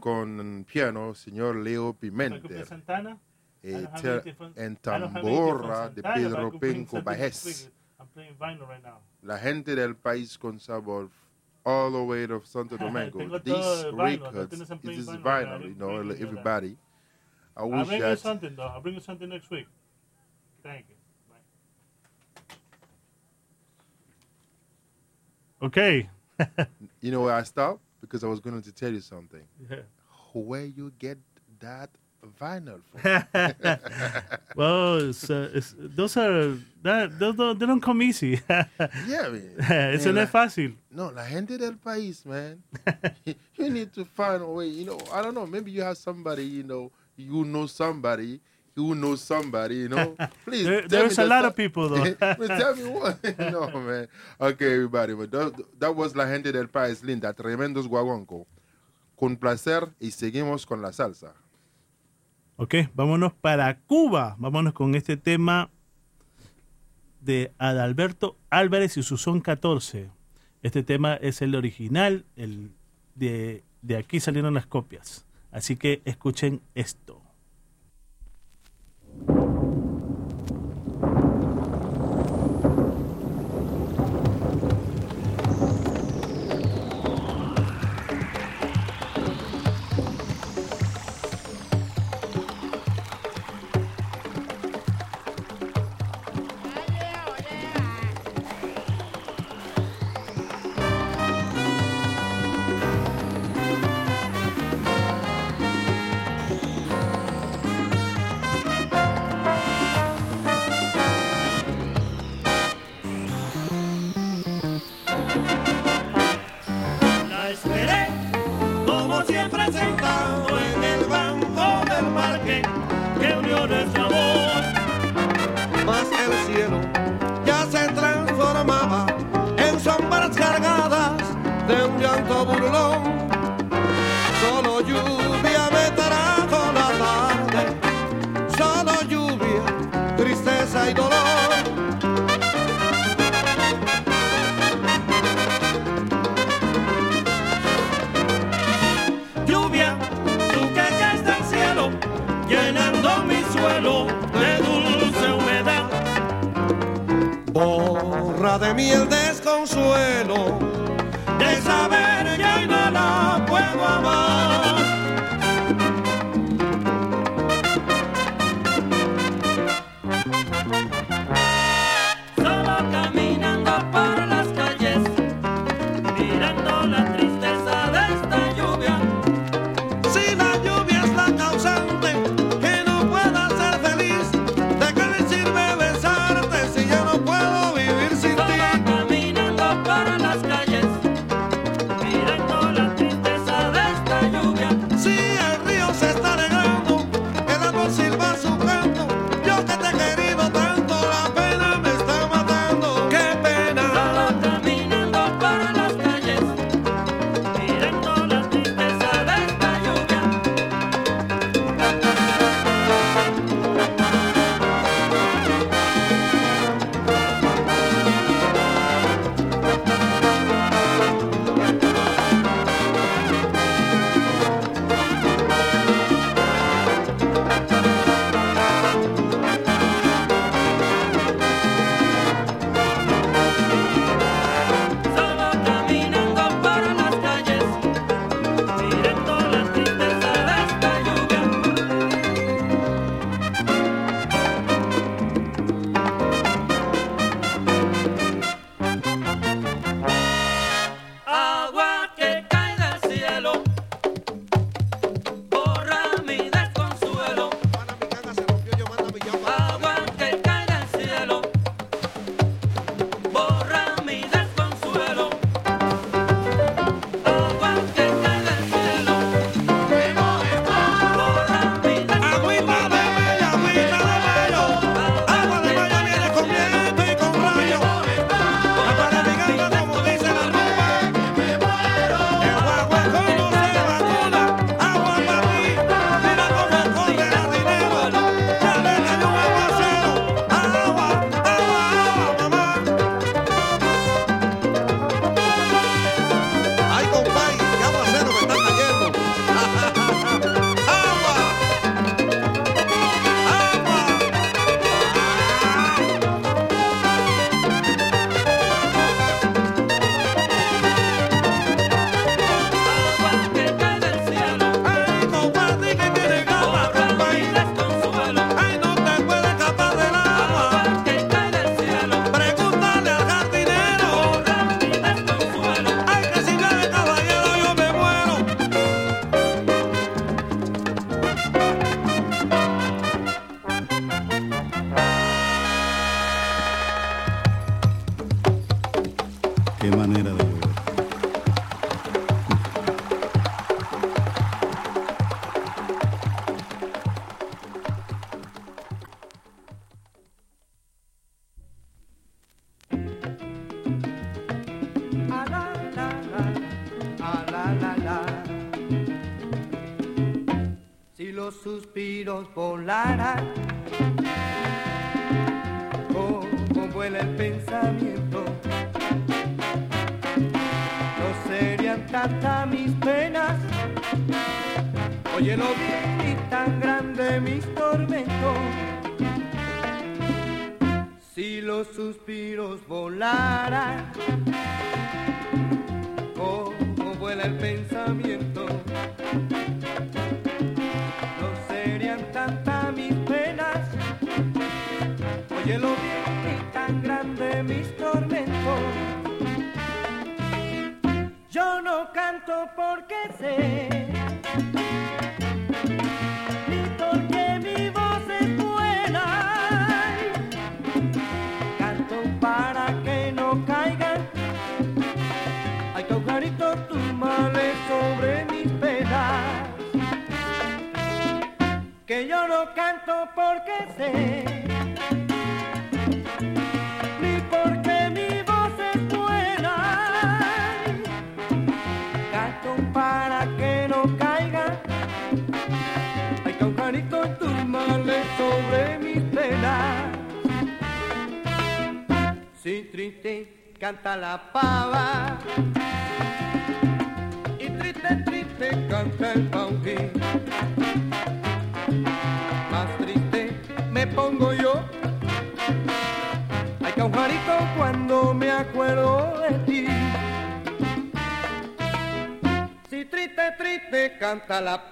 con piano, señor Leo Pimenter, Santana? eh, ter- en tambora de Pedro Penco quick. I'm playing vinyl right now. La gente del país con sabor, all the way to Santo Domingo. These vinyl, records, tienes en it plain is vinyl, vinyl, you know, didn't bring you that. everybody. I I'll wish bring you something, though. I'll bring you something next week. Thank you. Bye. Okay. You know where I stopped? Because I was going to tell you something. Yeah. Where you get that vinyl well, it's, uh, it's, those are that those don't, they don't come easy. yeah, man. Eso no es fácil. No, la gente del país, man. you need to find a way. You know, I don't know. Maybe you have somebody. You know, you know somebody. You know somebody. You know. Please. There- there's a lot of people, though. Please tell me one. no, man. Okay, everybody. But that, that was la gente del país, linda. Tremendos guaguanco. Con placer y seguimos con la salsa. Ok, vámonos para Cuba. Vámonos con este tema de Adalberto Álvarez y su son 14. Este tema es el original, el de, de aquí salieron las copias. Así que escuchen esto. Porque la pava y triste, triste canta el pauqui. Más triste me pongo yo. Ay, caujarito, cuando me acuerdo de ti. Sí, triste, triste canta la pava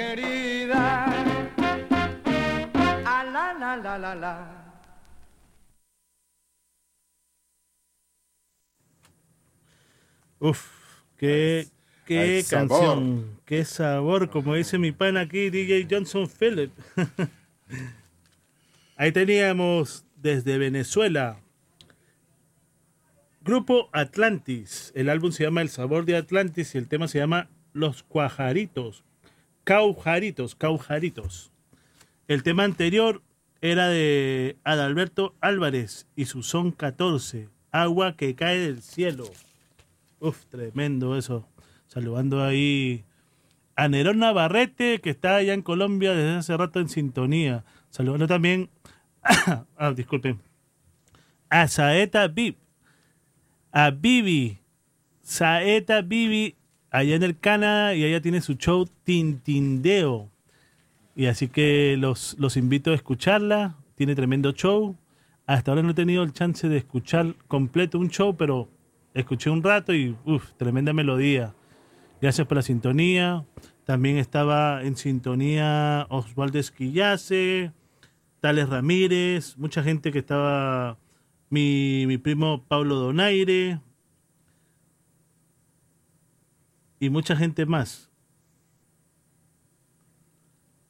querida, a la la la la la. Uf, qué, qué Hay sabor. canción, qué sabor, como dice mi pan aquí, DJ Johnson Phillip. Ahí teníamos desde Venezuela, Grupo Atlantis. El álbum se llama El Sabor de Atlantis y el tema se llama Los Cuajaritos. Caujaritos, Caujaritos. El tema anterior era de Adalberto Álvarez y su son 14, Agua que cae del cielo. Uf, tremendo eso. Saludando ahí a Nerón Navarrete, que está allá en Colombia desde hace rato en sintonía. Saludando también. ah, disculpen. a Saeta Bib, a Bibi, Saeta Bibi, allá en el Canadá, y ella tiene su show Tintindeo. Y así que los, los invito a escucharla, tiene tremendo show. Hasta ahora no he tenido el chance de escuchar completo un show, pero escuché un rato y uff, tremenda melodía. Gracias por la sintonía. También estaba en sintonía Osvaldo Esquillace, Tales Ramírez, mucha gente que estaba, mi, mi primo Pablo Donaire y mucha gente más.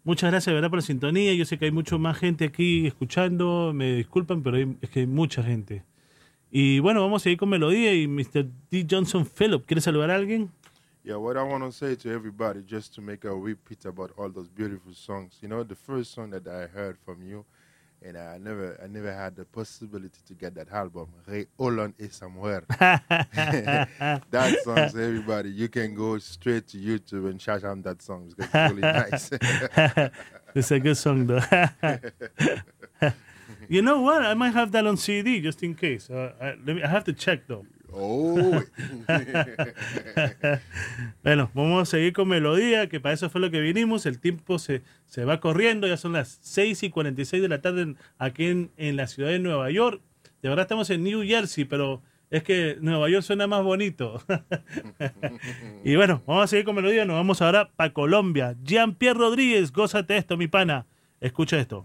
Muchas gracias, ¿verdad? Por la sintonía. Yo sé que hay mucho más gente aquí escuchando. Me disculpan, pero hay- es que hay mucha gente. Y bueno, vamos a seguir con melodía. Y Mr. D. Johnson Phillip, ¿quiere saludar a alguien? Yeah, what I want to say to everybody, just to make a repeat about all those beautiful songs. You know, the first song that I heard from you, and I never, I never had the possibility to get that album. Ray Holland is somewhere. that song, so everybody, you can go straight to YouTube and shout out that song because it's really nice. it's a good song, though. you know what? I might have that on CD just in case. Uh, I, let me, I have to check, though. Bueno, vamos a seguir con melodía, que para eso fue lo que vinimos. El tiempo se, se va corriendo, ya son las 6 y 46 de la tarde aquí en, en la ciudad de Nueva York. De verdad estamos en New Jersey, pero es que Nueva York suena más bonito. y bueno, vamos a seguir con melodía. Nos vamos ahora para Colombia. Jean-Pierre Rodríguez, gózate esto, mi pana. Escucha esto.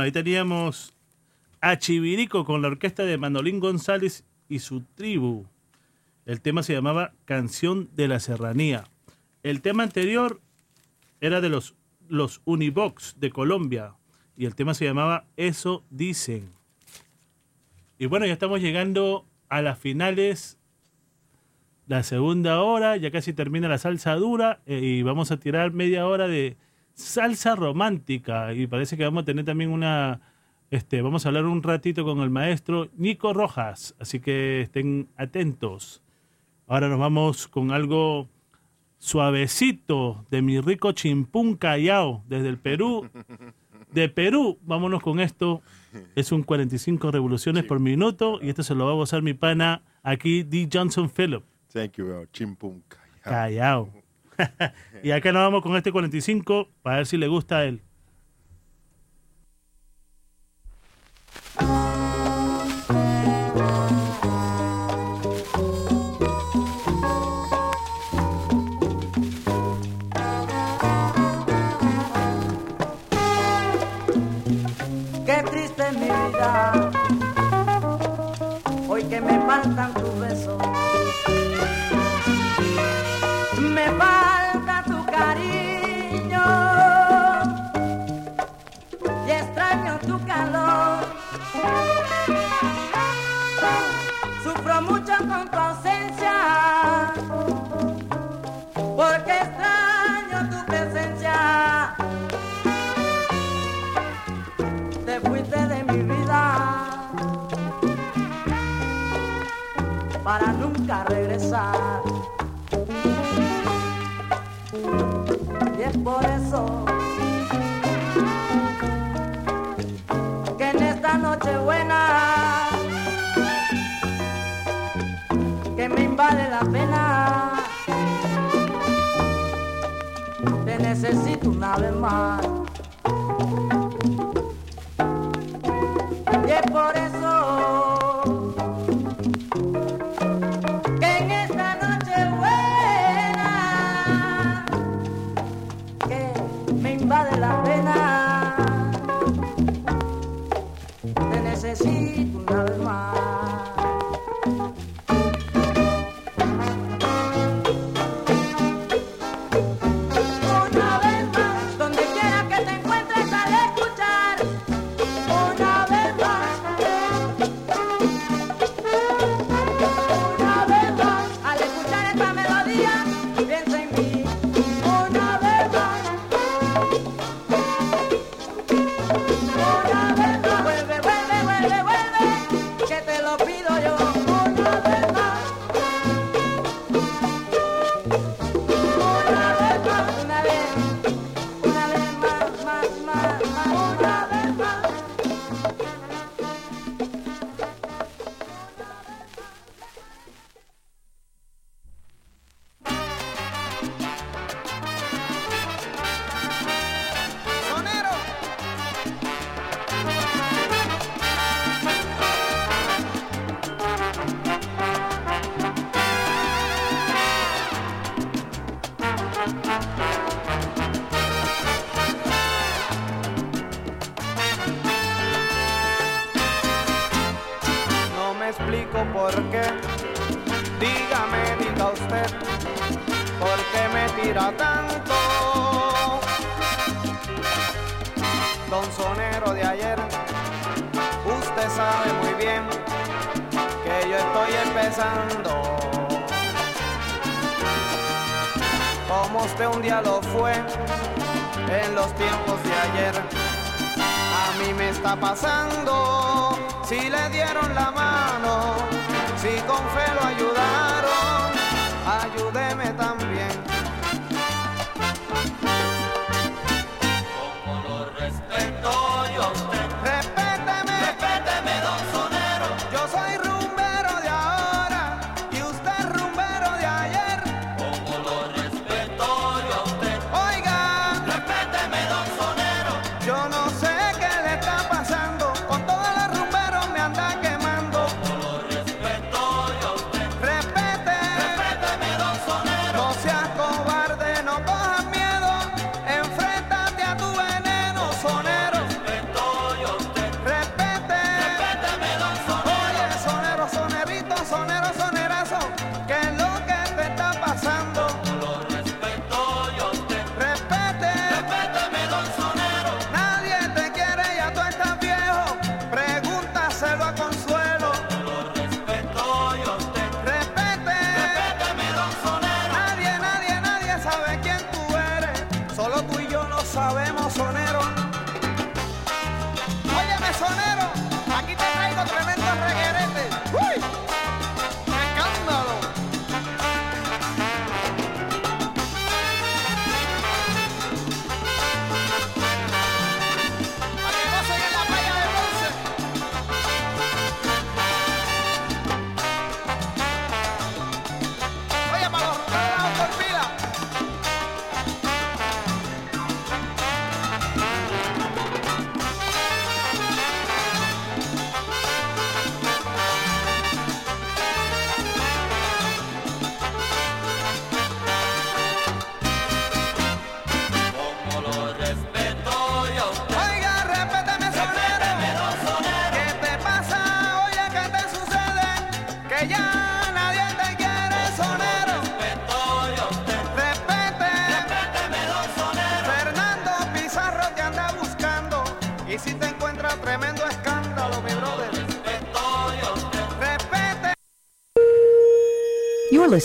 Ahí teníamos a Chivirico con la orquesta de Manolín González y su tribu. El tema se llamaba Canción de la Serranía. El tema anterior era de los, los de Colombia y el tema se llamaba Eso Dicen. Y bueno, ya estamos llegando a las finales, la segunda hora, ya casi termina la salsa dura eh, y vamos a tirar media hora de salsa romántica y parece que vamos a tener también una, este, vamos a hablar un ratito con el maestro Nico Rojas, así que estén atentos. Ahora nos vamos con algo suavecito de mi rico chimpún Callao desde el Perú. De Perú, vámonos con esto. Es un 45 revoluciones por minuto y esto se lo va a gozar mi pana aquí, D. Johnson Phillip. Thank you, bro. Chimpum. Callao. y acá nos vamos con este 45 para ver si le gusta a él. por eso que en esta noche buena que me invade la pena. Te necesito una vez más. explico por qué. Dígame, diga usted, ¿por qué me tira tanto? Don Sonero de ayer, usted sabe muy bien que yo estoy empezando. Como usted un día lo fue en los tiempos de ayer, a mí me está pasando si le dieron la mano, si con fe lo ayudaron, ayúdeme también.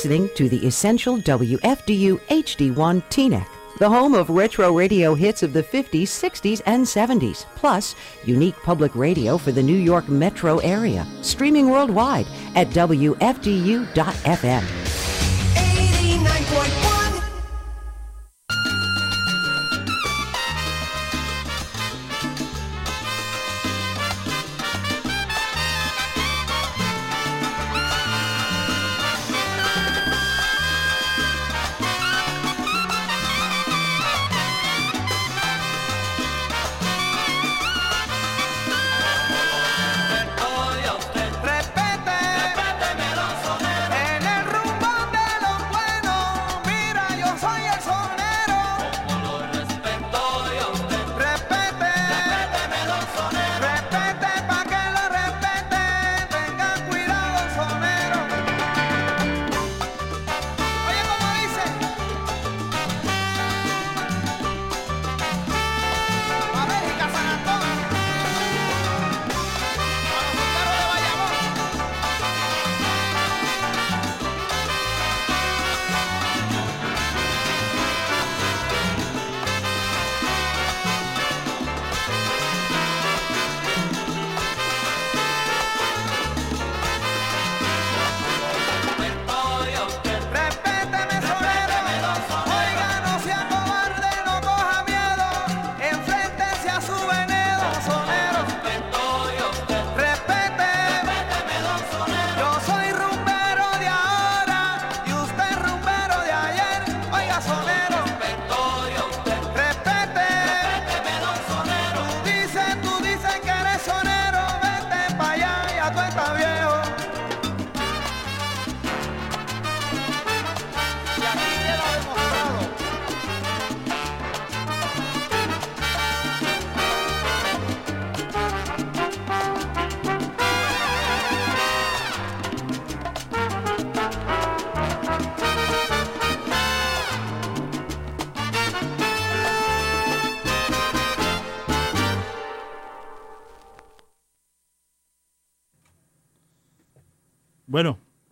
listening to the Essential WFDU HD1 TNEC, the home of retro radio hits of the 50s, 60s, and 70s, plus unique public radio for the New York metro area, streaming worldwide at WFDU.FM.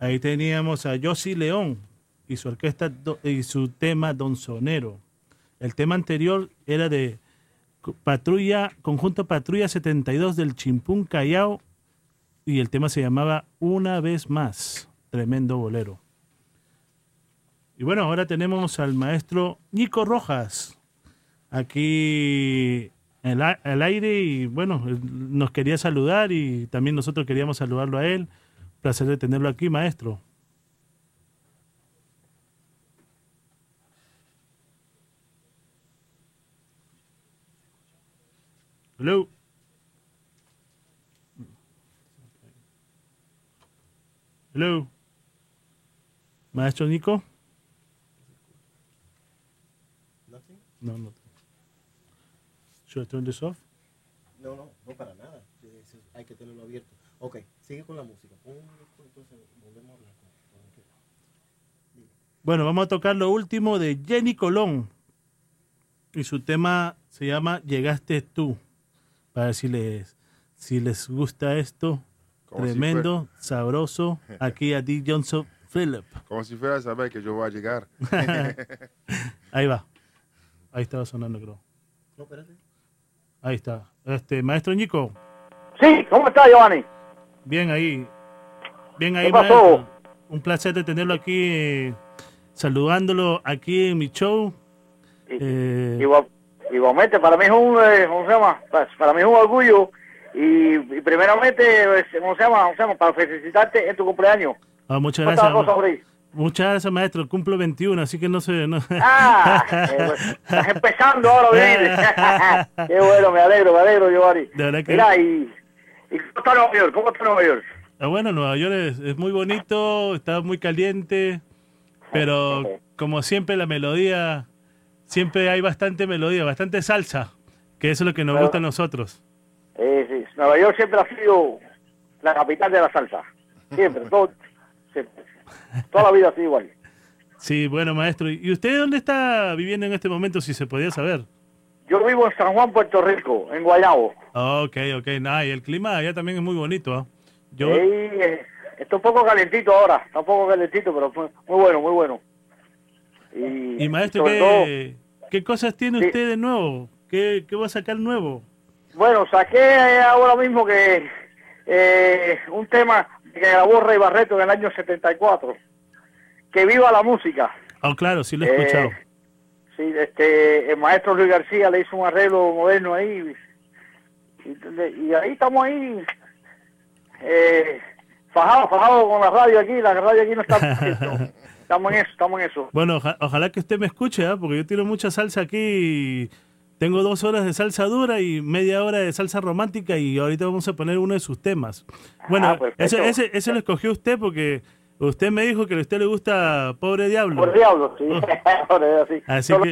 ahí teníamos a Yossi León y su orquesta y su tema Don Sonero. El tema anterior era de Patrulla, Conjunto Patrulla 72 del Chimpún Callao y el tema se llamaba Una vez más. Tremendo bolero. Y bueno, ahora tenemos al maestro Nico Rojas aquí al, aire y bueno, nos quería saludar y también nosotros queríamos saludarlo a él. Placer de tenerlo aquí, maestro. Hello. Hello. Maestro Nico. No, no. Should I turn this off? No, no, no para nada. Es- Hay que tenerlo abierto. Ok, sigue con la música. Bueno, vamos a tocar lo último de Jenny Colón. Y su tema se llama Llegaste tú. Para ver si les, si les gusta esto. Como si Tremendo, sabroso. Aquí a D. Johnson Philip. Como si fuera a saber que yo voy a llegar. Ahí va. Ahí estaba sonando, creo. No, espérate. Ahí está. Este, maestro Nico. Sí, ¿cómo está, Giovanni? Bien ahí. Bien ahí, ¿Qué pasó? maestro. Un placer de tenerlo aquí, eh, saludándolo aquí en mi show. Eh, Igual- igualmente, para mí es un, eh, ¿cómo se llama? Para, mí es un orgullo y, y primeramente, eh, ¿cómo se llama? ¿Cómo se llama? Para felicitarte en tu cumpleaños. ah, muchas ¿Cómo está gracias. cosa? Muchas gracias, maestro. Cumplo 21, así que no sé. No. Ah, eh, bueno, estás empezando ahora vivir. Qué bueno, me alegro, me alegro, Giovanni. De verdad que- Mira, y, y ¿cómo está Nueva York? ¿Cómo está Nueva York? Ah, bueno, Nueva York es, es muy bonito, está muy caliente, pero como siempre la melodía, siempre hay bastante melodía, bastante salsa, que eso es lo que nos gusta a nosotros. Eh, sí, Nueva York siempre ha sido la capital de la salsa. Siempre, todo, siempre. Toda la vida ha sido igual. Sí, bueno, maestro. ¿Y usted dónde está viviendo en este momento, si se podía saber? Yo vivo en San Juan, Puerto Rico, en Guayabo. Ok, ok, nada, y el clima allá también es muy bonito, ¿ah? Yo, Ey, eh, está un poco calentito ahora, está un poco calentito, pero muy, muy bueno, muy bueno. Y, y maestro, ¿qué, qué cosas tiene usted de nuevo? ¿Qué, ¿Qué va a sacar nuevo? Bueno, saqué eh, ahora mismo que eh, un tema que grabó Rey Barreto en el año 74, que viva la música. Oh, claro, sí lo he Eh, escuchado. Sí, este, el maestro Luis García le hizo un arreglo moderno ahí. Y, y ahí estamos ahí, eh, fajados, fajados con la radio aquí. La radio aquí no está. estamos en eso, estamos en eso. Bueno, oja- ojalá que usted me escuche, ¿ah? porque yo tiro mucha salsa aquí. y Tengo dos horas de salsa dura y media hora de salsa romántica y ahorita vamos a poner uno de sus temas. Bueno, Ah, perfecto. ese, ese, ese lo escogió usted porque usted me dijo que a usted le gusta Pobre Diablo. Por diablo, sí. Sí. Así Eso lo que-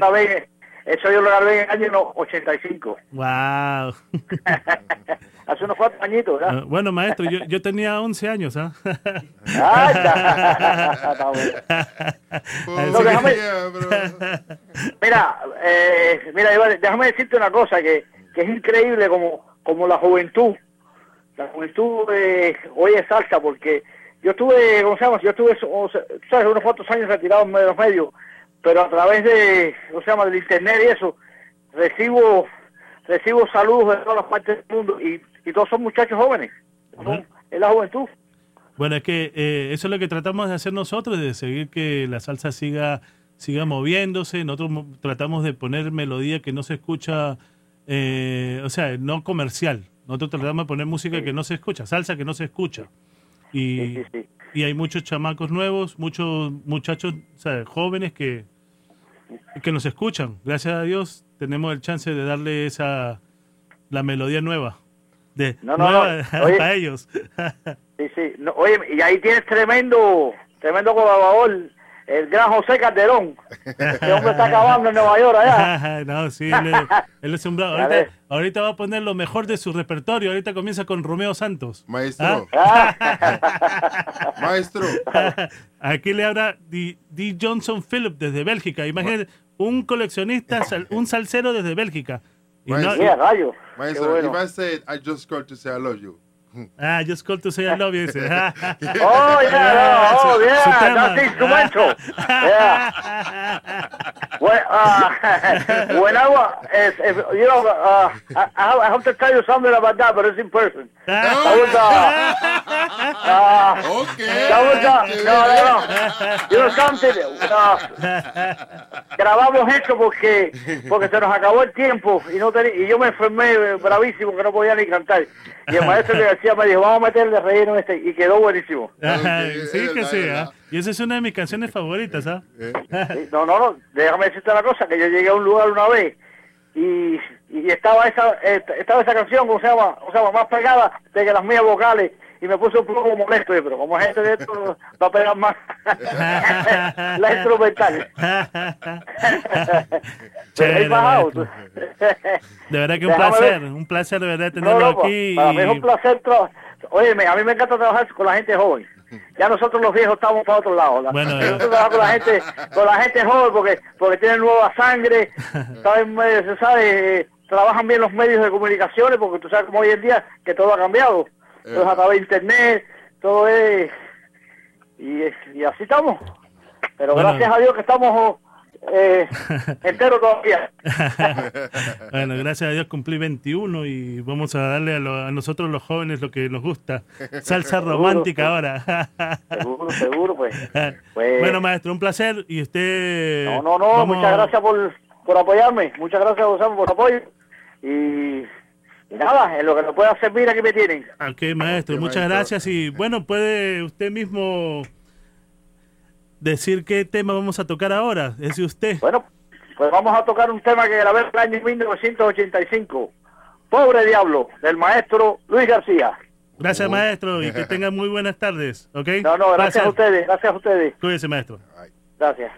eso yo lo grabé en el año 85. Wow. Hace unos cuatro añitos, ¿verdad? Ah, bueno, maestro, yo, yo tenía 11 años, ¿ah? Así No, déjame- Mira, eh, mira, déjame decirte una cosa que, que es increíble como, como la juventud, la juventud eh, oye salsa porque yo estuve, ¿cómo se llama? Yo estuve, o sea, sabes, unos cuantos años retirado en los medios, pero a través de, ¿cómo se llama? Del internet y eso, recibo, recibo saludos de todas las partes del mundo y, y todos son muchachos jóvenes, son- es la juventud. Bueno, es que eh, eso es lo que tratamos de hacer nosotros, de seguir que la salsa siga siga moviéndose. Nosotros mo- tratamos de poner melodía que no se escucha, eh, o sea, no comercial. Nosotros tratamos de poner música que no se escucha, salsa que no se escucha. Y, y hay muchos chamacos nuevos, muchos muchachos o sea, jóvenes que, que nos escuchan. Gracias a Dios tenemos el chance de darle esa la melodía nueva. De, No, no, nueva no. Oye. para ellos. Sí, sí. No, oye, y ahí tienes tremendo, tremendo colaborador, el gran José Calderón. Ese hombre está acabando en Nueva York allá. no, sí, él es, él es un bravo. Ahorita, ahorita va a poner lo mejor de su repertorio. Ahorita comienza con Romeo Santos. Maestro. ¿Ah? Maestro. Aquí le habla D. D. Johnson Philip desde Bélgica. Imagínate, un coleccionista, sal- un salsero desde Bélgica. Y no- Maestro, rayo. Maestro, Qué bueno. if I said I just called to say I love you, Ah, just call to say I love you. Dice. Oh, yeah, no, oh, Su- yeah, su tema. that's instrumental. Yeah. When, uh, when I was, if, if, you know, uh, I, I have- I to tell you something about that, but it's in person. That was, uh, uh, okay. That was, uh, no, no, no. You know something, uh, grabamos esto porque, porque se nos acabó el tiempo y no teni- y yo me enfermé eh, bravísimo que no podía ni cantar. Y el maestro de García me dijo, vamos a meterle relleno este y quedó buenísimo. Ajá, sí que sí, ¿ah? Y esa es una de mis canciones favoritas, ¿ah? Sí, No, no, no, déjame decirte una cosa, que yo llegué a un lugar una vez y, y estaba esa eh, estaba esa canción, ¿cómo se llama? O sea, más pegada de que las mías vocales y me puse un poco molesto, eh, pero como gente de esto va a pegar más la instrumental. Chévere, maestro. De verdad que un Déjame placer, ver. un placer de verdad tenerlo no, aquí. para mí es y- un placer. Óyeme, a mí me encanta trabajar con la gente joven. Ya nosotros los viejos estamos para otro lado. La- Bueno, nosotros trabajamos con la gente, con la gente joven porque porque tienen nueva sangre, saben, eh, se sabe, eh, trabajan bien los medios de comunicaciones porque tú sabes como hoy en día que todo ha cambiado. Entonces a través de internet, todo es y, y así estamos. Pero Bueno. gracias a Dios que estamos eh, enteros todavía. bueno, gracias a Dios cumplí 21 y vamos a darle a, lo- a nosotros los jóvenes lo que nos gusta. Salsa Seguro, romántica pues. ahora. Seguro, seguro, pues. Pues- bueno, maestro, un placer y usted... No, no, no, vamos- muchas gracias por, por apoyarme, muchas gracias por su apoyo y nada, en lo que nos pueda servir aquí me tienen. Ok, maestro, muchas maestro. gracias y bueno, puede usted mismo decir qué tema vamos a tocar ahora, es de usted. Bueno, pues vamos a tocar un tema que grabé en el año 1985, Pobre Diablo, del maestro Luis García. Gracias, maestro, y que tenga muy buenas tardes, ¿ok? No, no, gracias Placer. a ustedes, gracias a ustedes, Cuídese, maestro. gracias.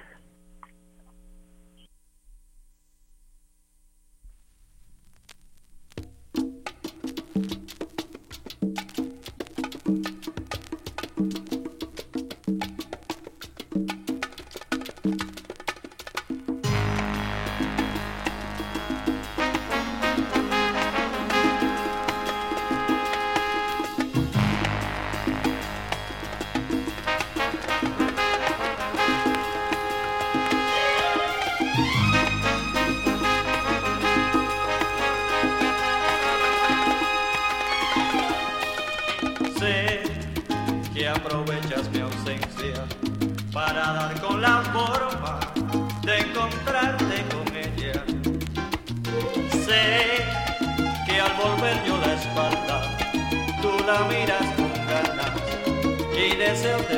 Y deseos de.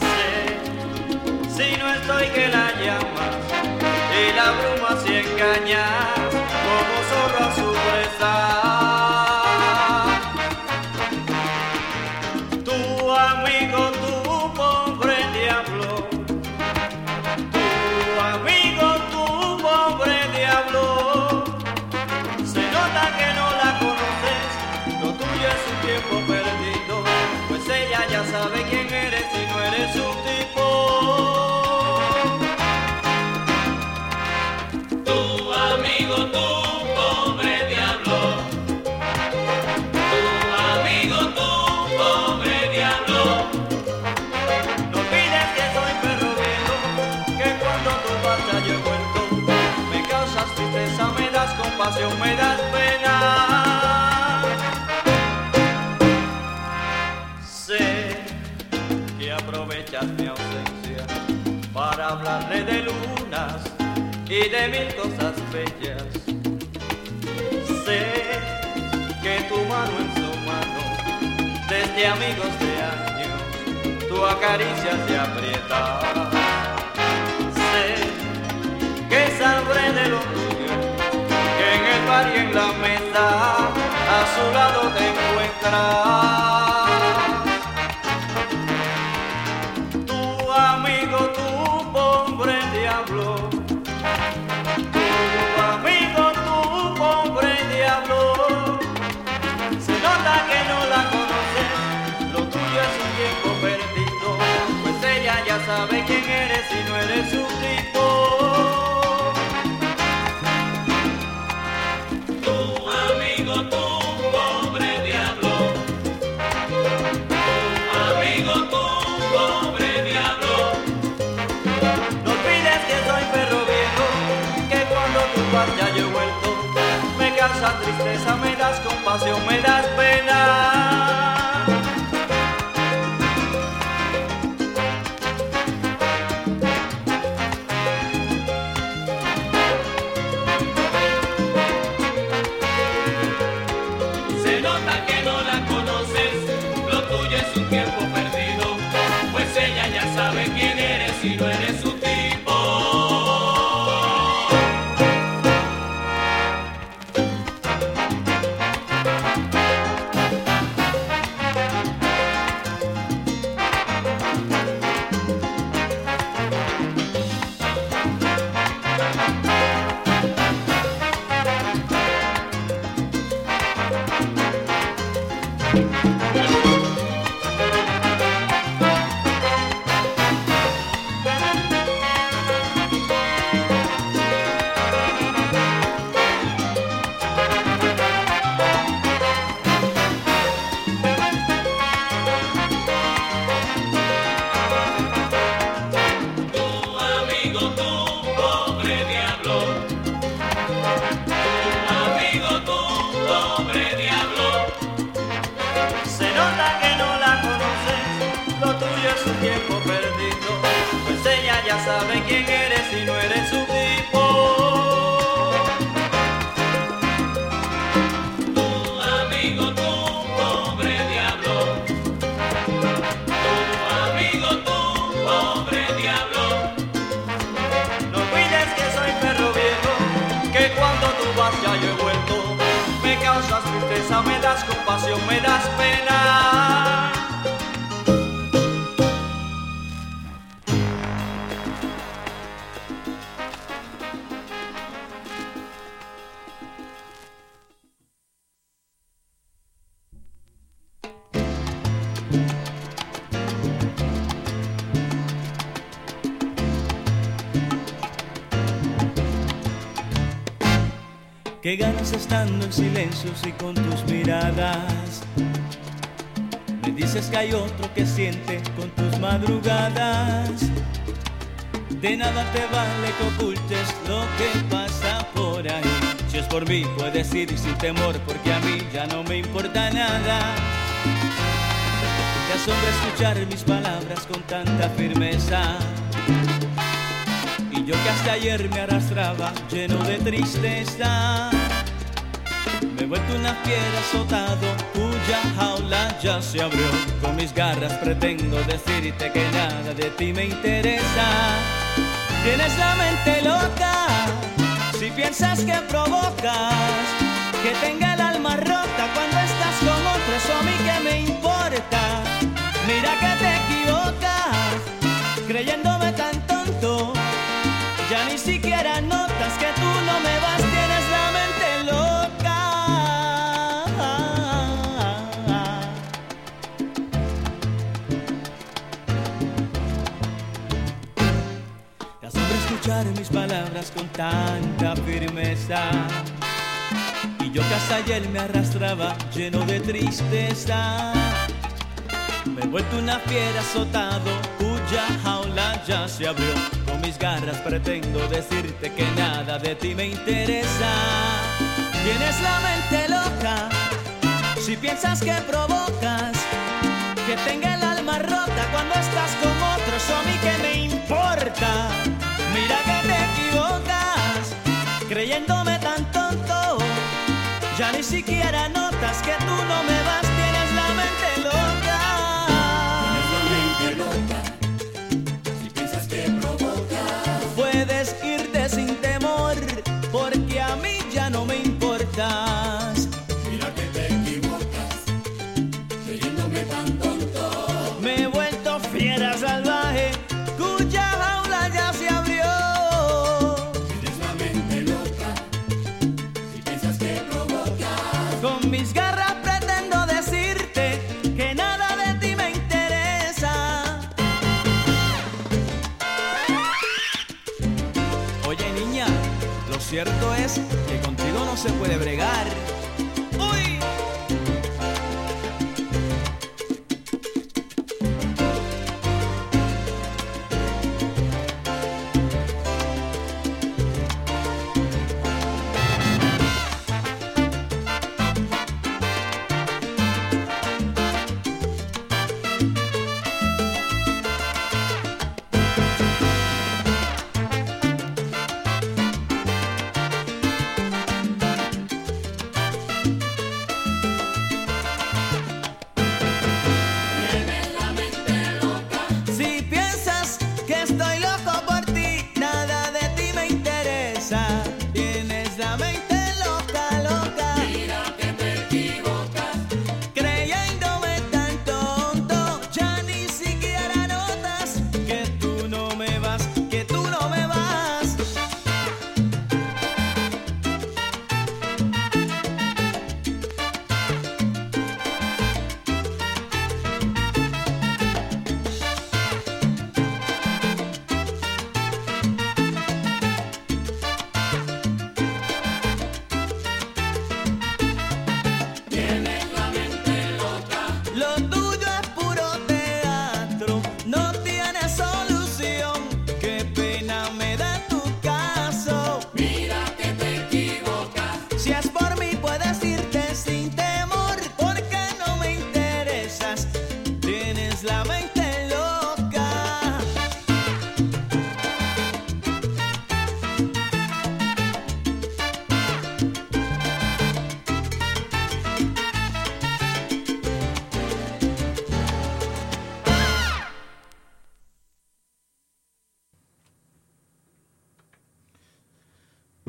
Sé, si no estoy que la llamas y la bruma si engañas como zorro a su presa. Y de mil cosas bellas. Sé que tu mano en su mano, desde amigos de años, tu acaricia se aprieta. Sé que sabré de lo tuyo, que en el bar y en la mesa a su lado te encuentras. Eres un tipo Tu amigo, tu pobre diablo. Tu amigo, tu pobre diablo. No olvides que soy perro viejo Que cuando tu guarda ya el tonto Me cansa tristeza, me das compasión, me das pena. Qué ganas estando en silencio y con tus miradas. Me dices que hay otro que siente con tus madrugadas. De nada te vale que ocultes lo que pasa por ahí. Si es por mí, puedes ir sin temor, porque a mí ya no me importa nada. Te asombra escuchar mis palabras con tanta firmeza. Yo que hasta ayer me arrastraba lleno de tristeza. Me he vuelto una fiera azotado, cuya jaula ya se abrió. Con mis garras pretendo decirte que nada de ti me interesa. Tienes la mente loca, si piensas que provocas, que tenga el alma rota cuando estás con otro, eso a mí que me importa. Mira que te equivocas, que tú no me vas, tienes la mente loca. Te asombra escuchar mis palabras con tanta firmeza. Y yo que ayer me arrastraba lleno de tristeza. Me he vuelto una fiera azotado, cuya jaula ya se abrió. Con mis garras pretendo decirte que nada de ti me interesa. Tienes la mente loca, si piensas que provocas, que tenga el alma rota cuando estás con otro, eso a mí que me importa. Mira que te equivocas, creyéndome tan tonto, ya ni siquiera notas que tú no me vas, tienes la mente loca.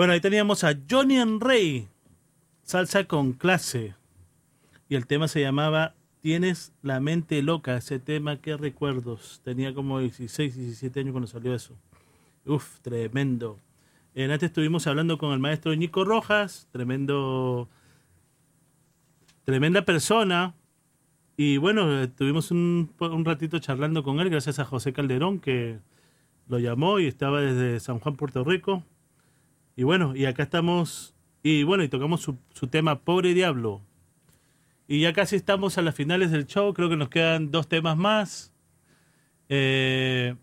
Bueno, ahí teníamos a Johnny and Rey, salsa con clase. Y el tema se llamaba Tienes la mente loca. Ese tema, qué recuerdos. Tenía como 16, 17 años cuando salió eso. Uf, tremendo. Eh, antes estuvimos hablando con el maestro Nico Rojas, tremendo, tremenda persona. Y bueno, tuvimos un, un ratito charlando con él, gracias a José Calderón, que lo llamó y estaba desde San Juan, Puerto Rico. Y bueno, y acá estamos, y bueno, y tocamos su, su tema Pobre Diablo. Y ya casi estamos a las finales del show, creo que nos quedan dos temas más. Eh,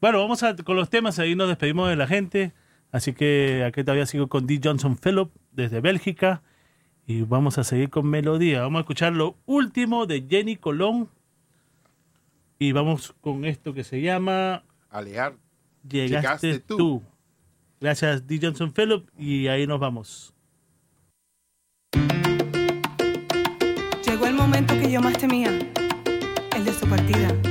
bueno, vamos a, con los temas, ahí nos despedimos de la gente. Así que aquí todavía sigo con D. Johnson Phillip desde Bélgica. Y vamos a seguir con melodía. Vamos a escuchar lo último de Jenny Colón. Y vamos con esto que se llama Alejar. Llegaste, Llegaste tú. tú. Gracias, D. Johnson Phillip. Y ahí nos vamos. Llegó el momento que yo más temía, el de su partida.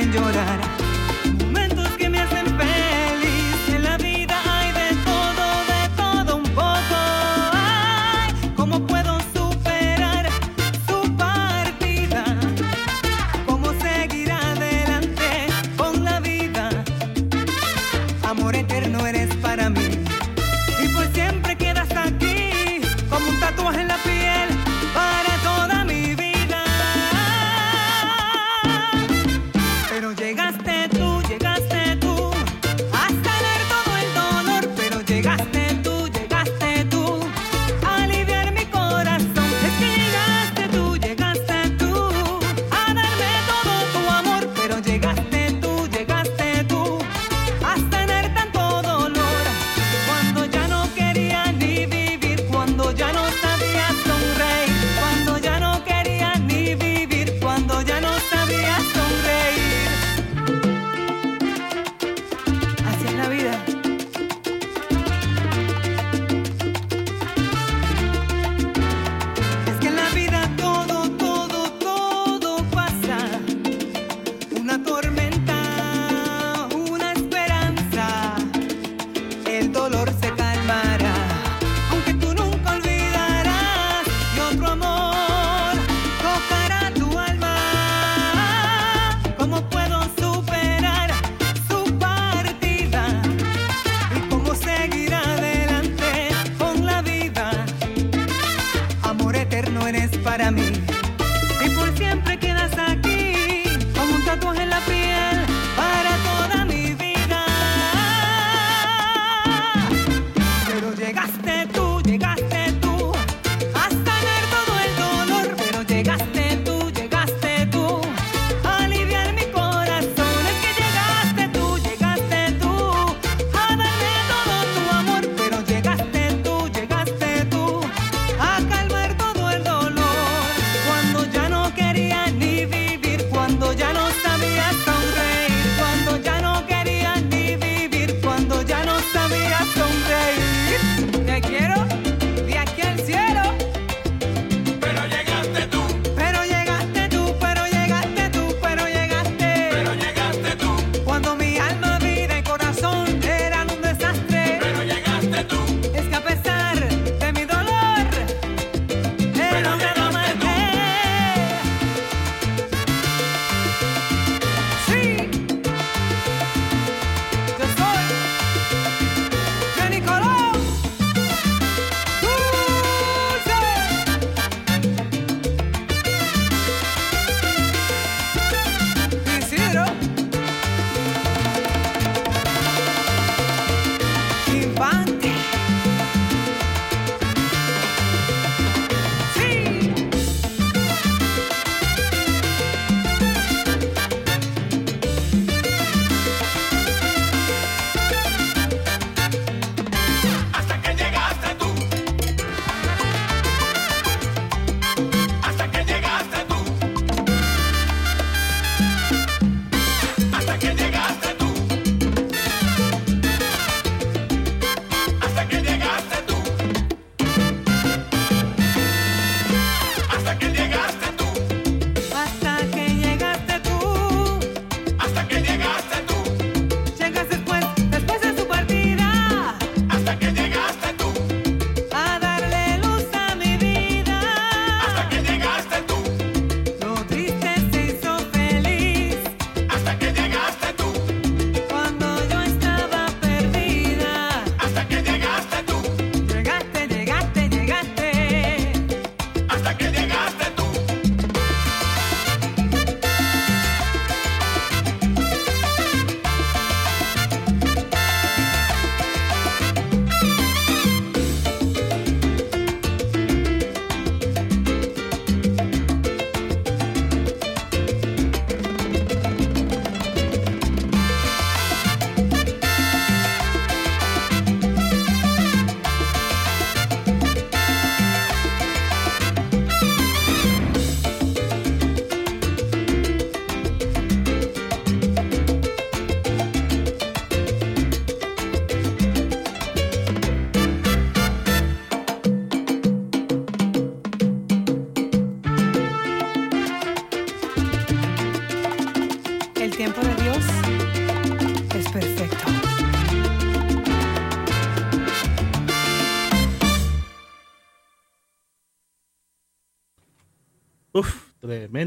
Hacen llorar.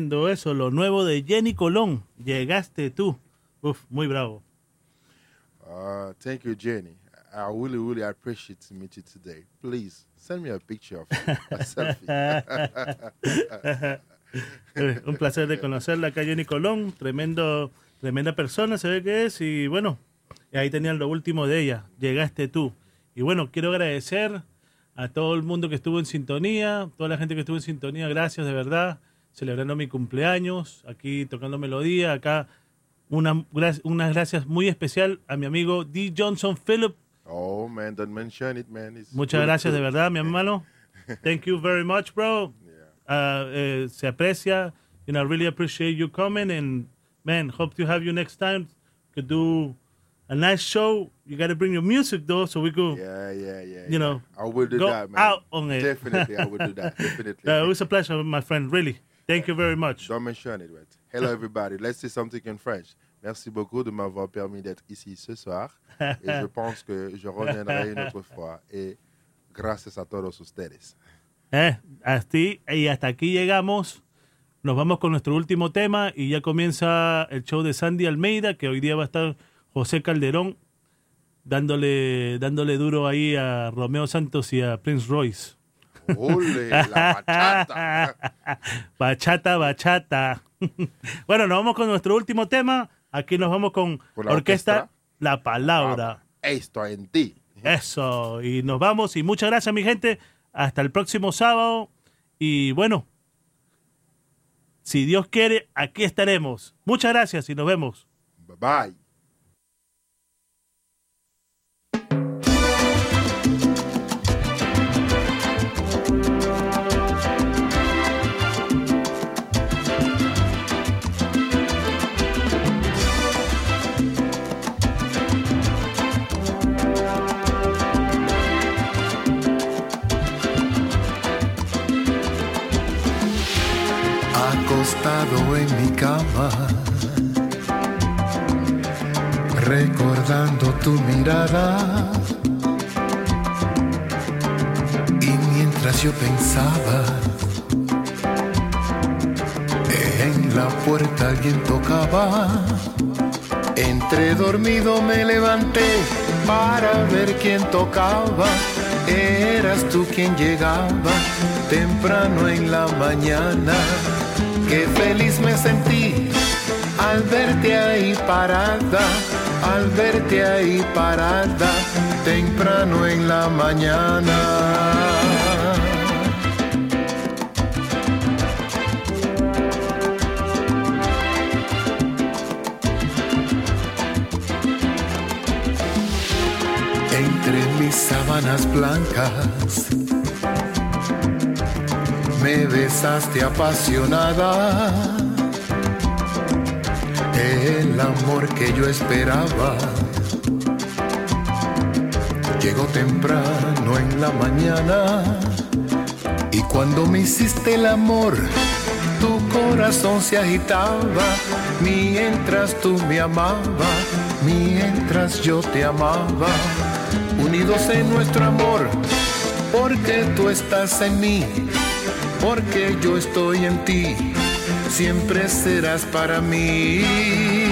Tremendo eso. Lo nuevo de Jenny Colón. Llegaste tú. Uf, muy bravo. Uh, thank you, Jenny. I really, really appreciate to meet you today. Please send me a picture of you, a selfie. Eh, Un placer de conocerla acá, Jenny Colón. Tremendo, tremenda persona, se ve que es. Y bueno, ahí tenían lo último de ella. Llegaste tú. Y bueno, quiero agradecer a todo el mundo que estuvo en sintonía, toda la gente que estuvo en sintonía. Gracias, de verdad. Celebrando mi cumpleaños, aquí tocando melodía. Acá una, unas gracias muy especial a mi amigo D. Johnson Phillip. oh man, don't mention it, man. It's Muchas gracias de verdad, mi hermano. Thank you very much, bro. Uh, eh, se aprecia. You know, I really appreciate you coming and man, hope to have you next time. Could do a nice show. You got to bring your music though, so we could. Yeah, yeah, yeah. You know, I will do that, man. out on it. Definitely, I will do that. Definitely. Uh, it was a pleasure, my friend. Really, thank you very much. Don't mention it, right? Hello, everybody. Let's say something in French. Merci beaucoup de m'avoir permis d'être ici ce soir. Et je pense que je reviendrai une autre fois. Et gracias a todos ustedes. Eh, así, y hasta aquí llegamos. Nos vamos con nuestro último tema y ya comienza el show de Sandy Almeida, que hoy día va a estar José Calderón dándole, dándole duro ahí a Romeo Santos y a Prince Royce. Ole, la bachata. bachata, bachata. bueno, nos vamos con nuestro último tema. Aquí nos vamos con, Con la orquesta, orquesta. La Palabra. Esto en ti. Eso, y nos vamos. Y muchas gracias, mi gente. Hasta el próximo sábado. Y bueno, si Dios quiere, aquí estaremos. Muchas gracias y nos vemos. Bye bye. En mi cama, recordando tu mirada. Y mientras yo pensaba, en la puerta alguien tocaba. Entre dormido me levanté para ver quién tocaba. Eras tú quien llegaba temprano en la mañana. Qué feliz me sentí al verte ahí parada, al verte ahí parada, temprano en la mañana. Entre mis sábanas blancas me besaste apasionada. El amor que yo esperaba llegó temprano en la mañana. Y cuando me hiciste el amor, tu corazón se agitaba mientras tú me amabas, mientras yo te amaba. Unidos en nuestro amor, porque tú estás en mí porque yo estoy en ti, siempre serás para mí.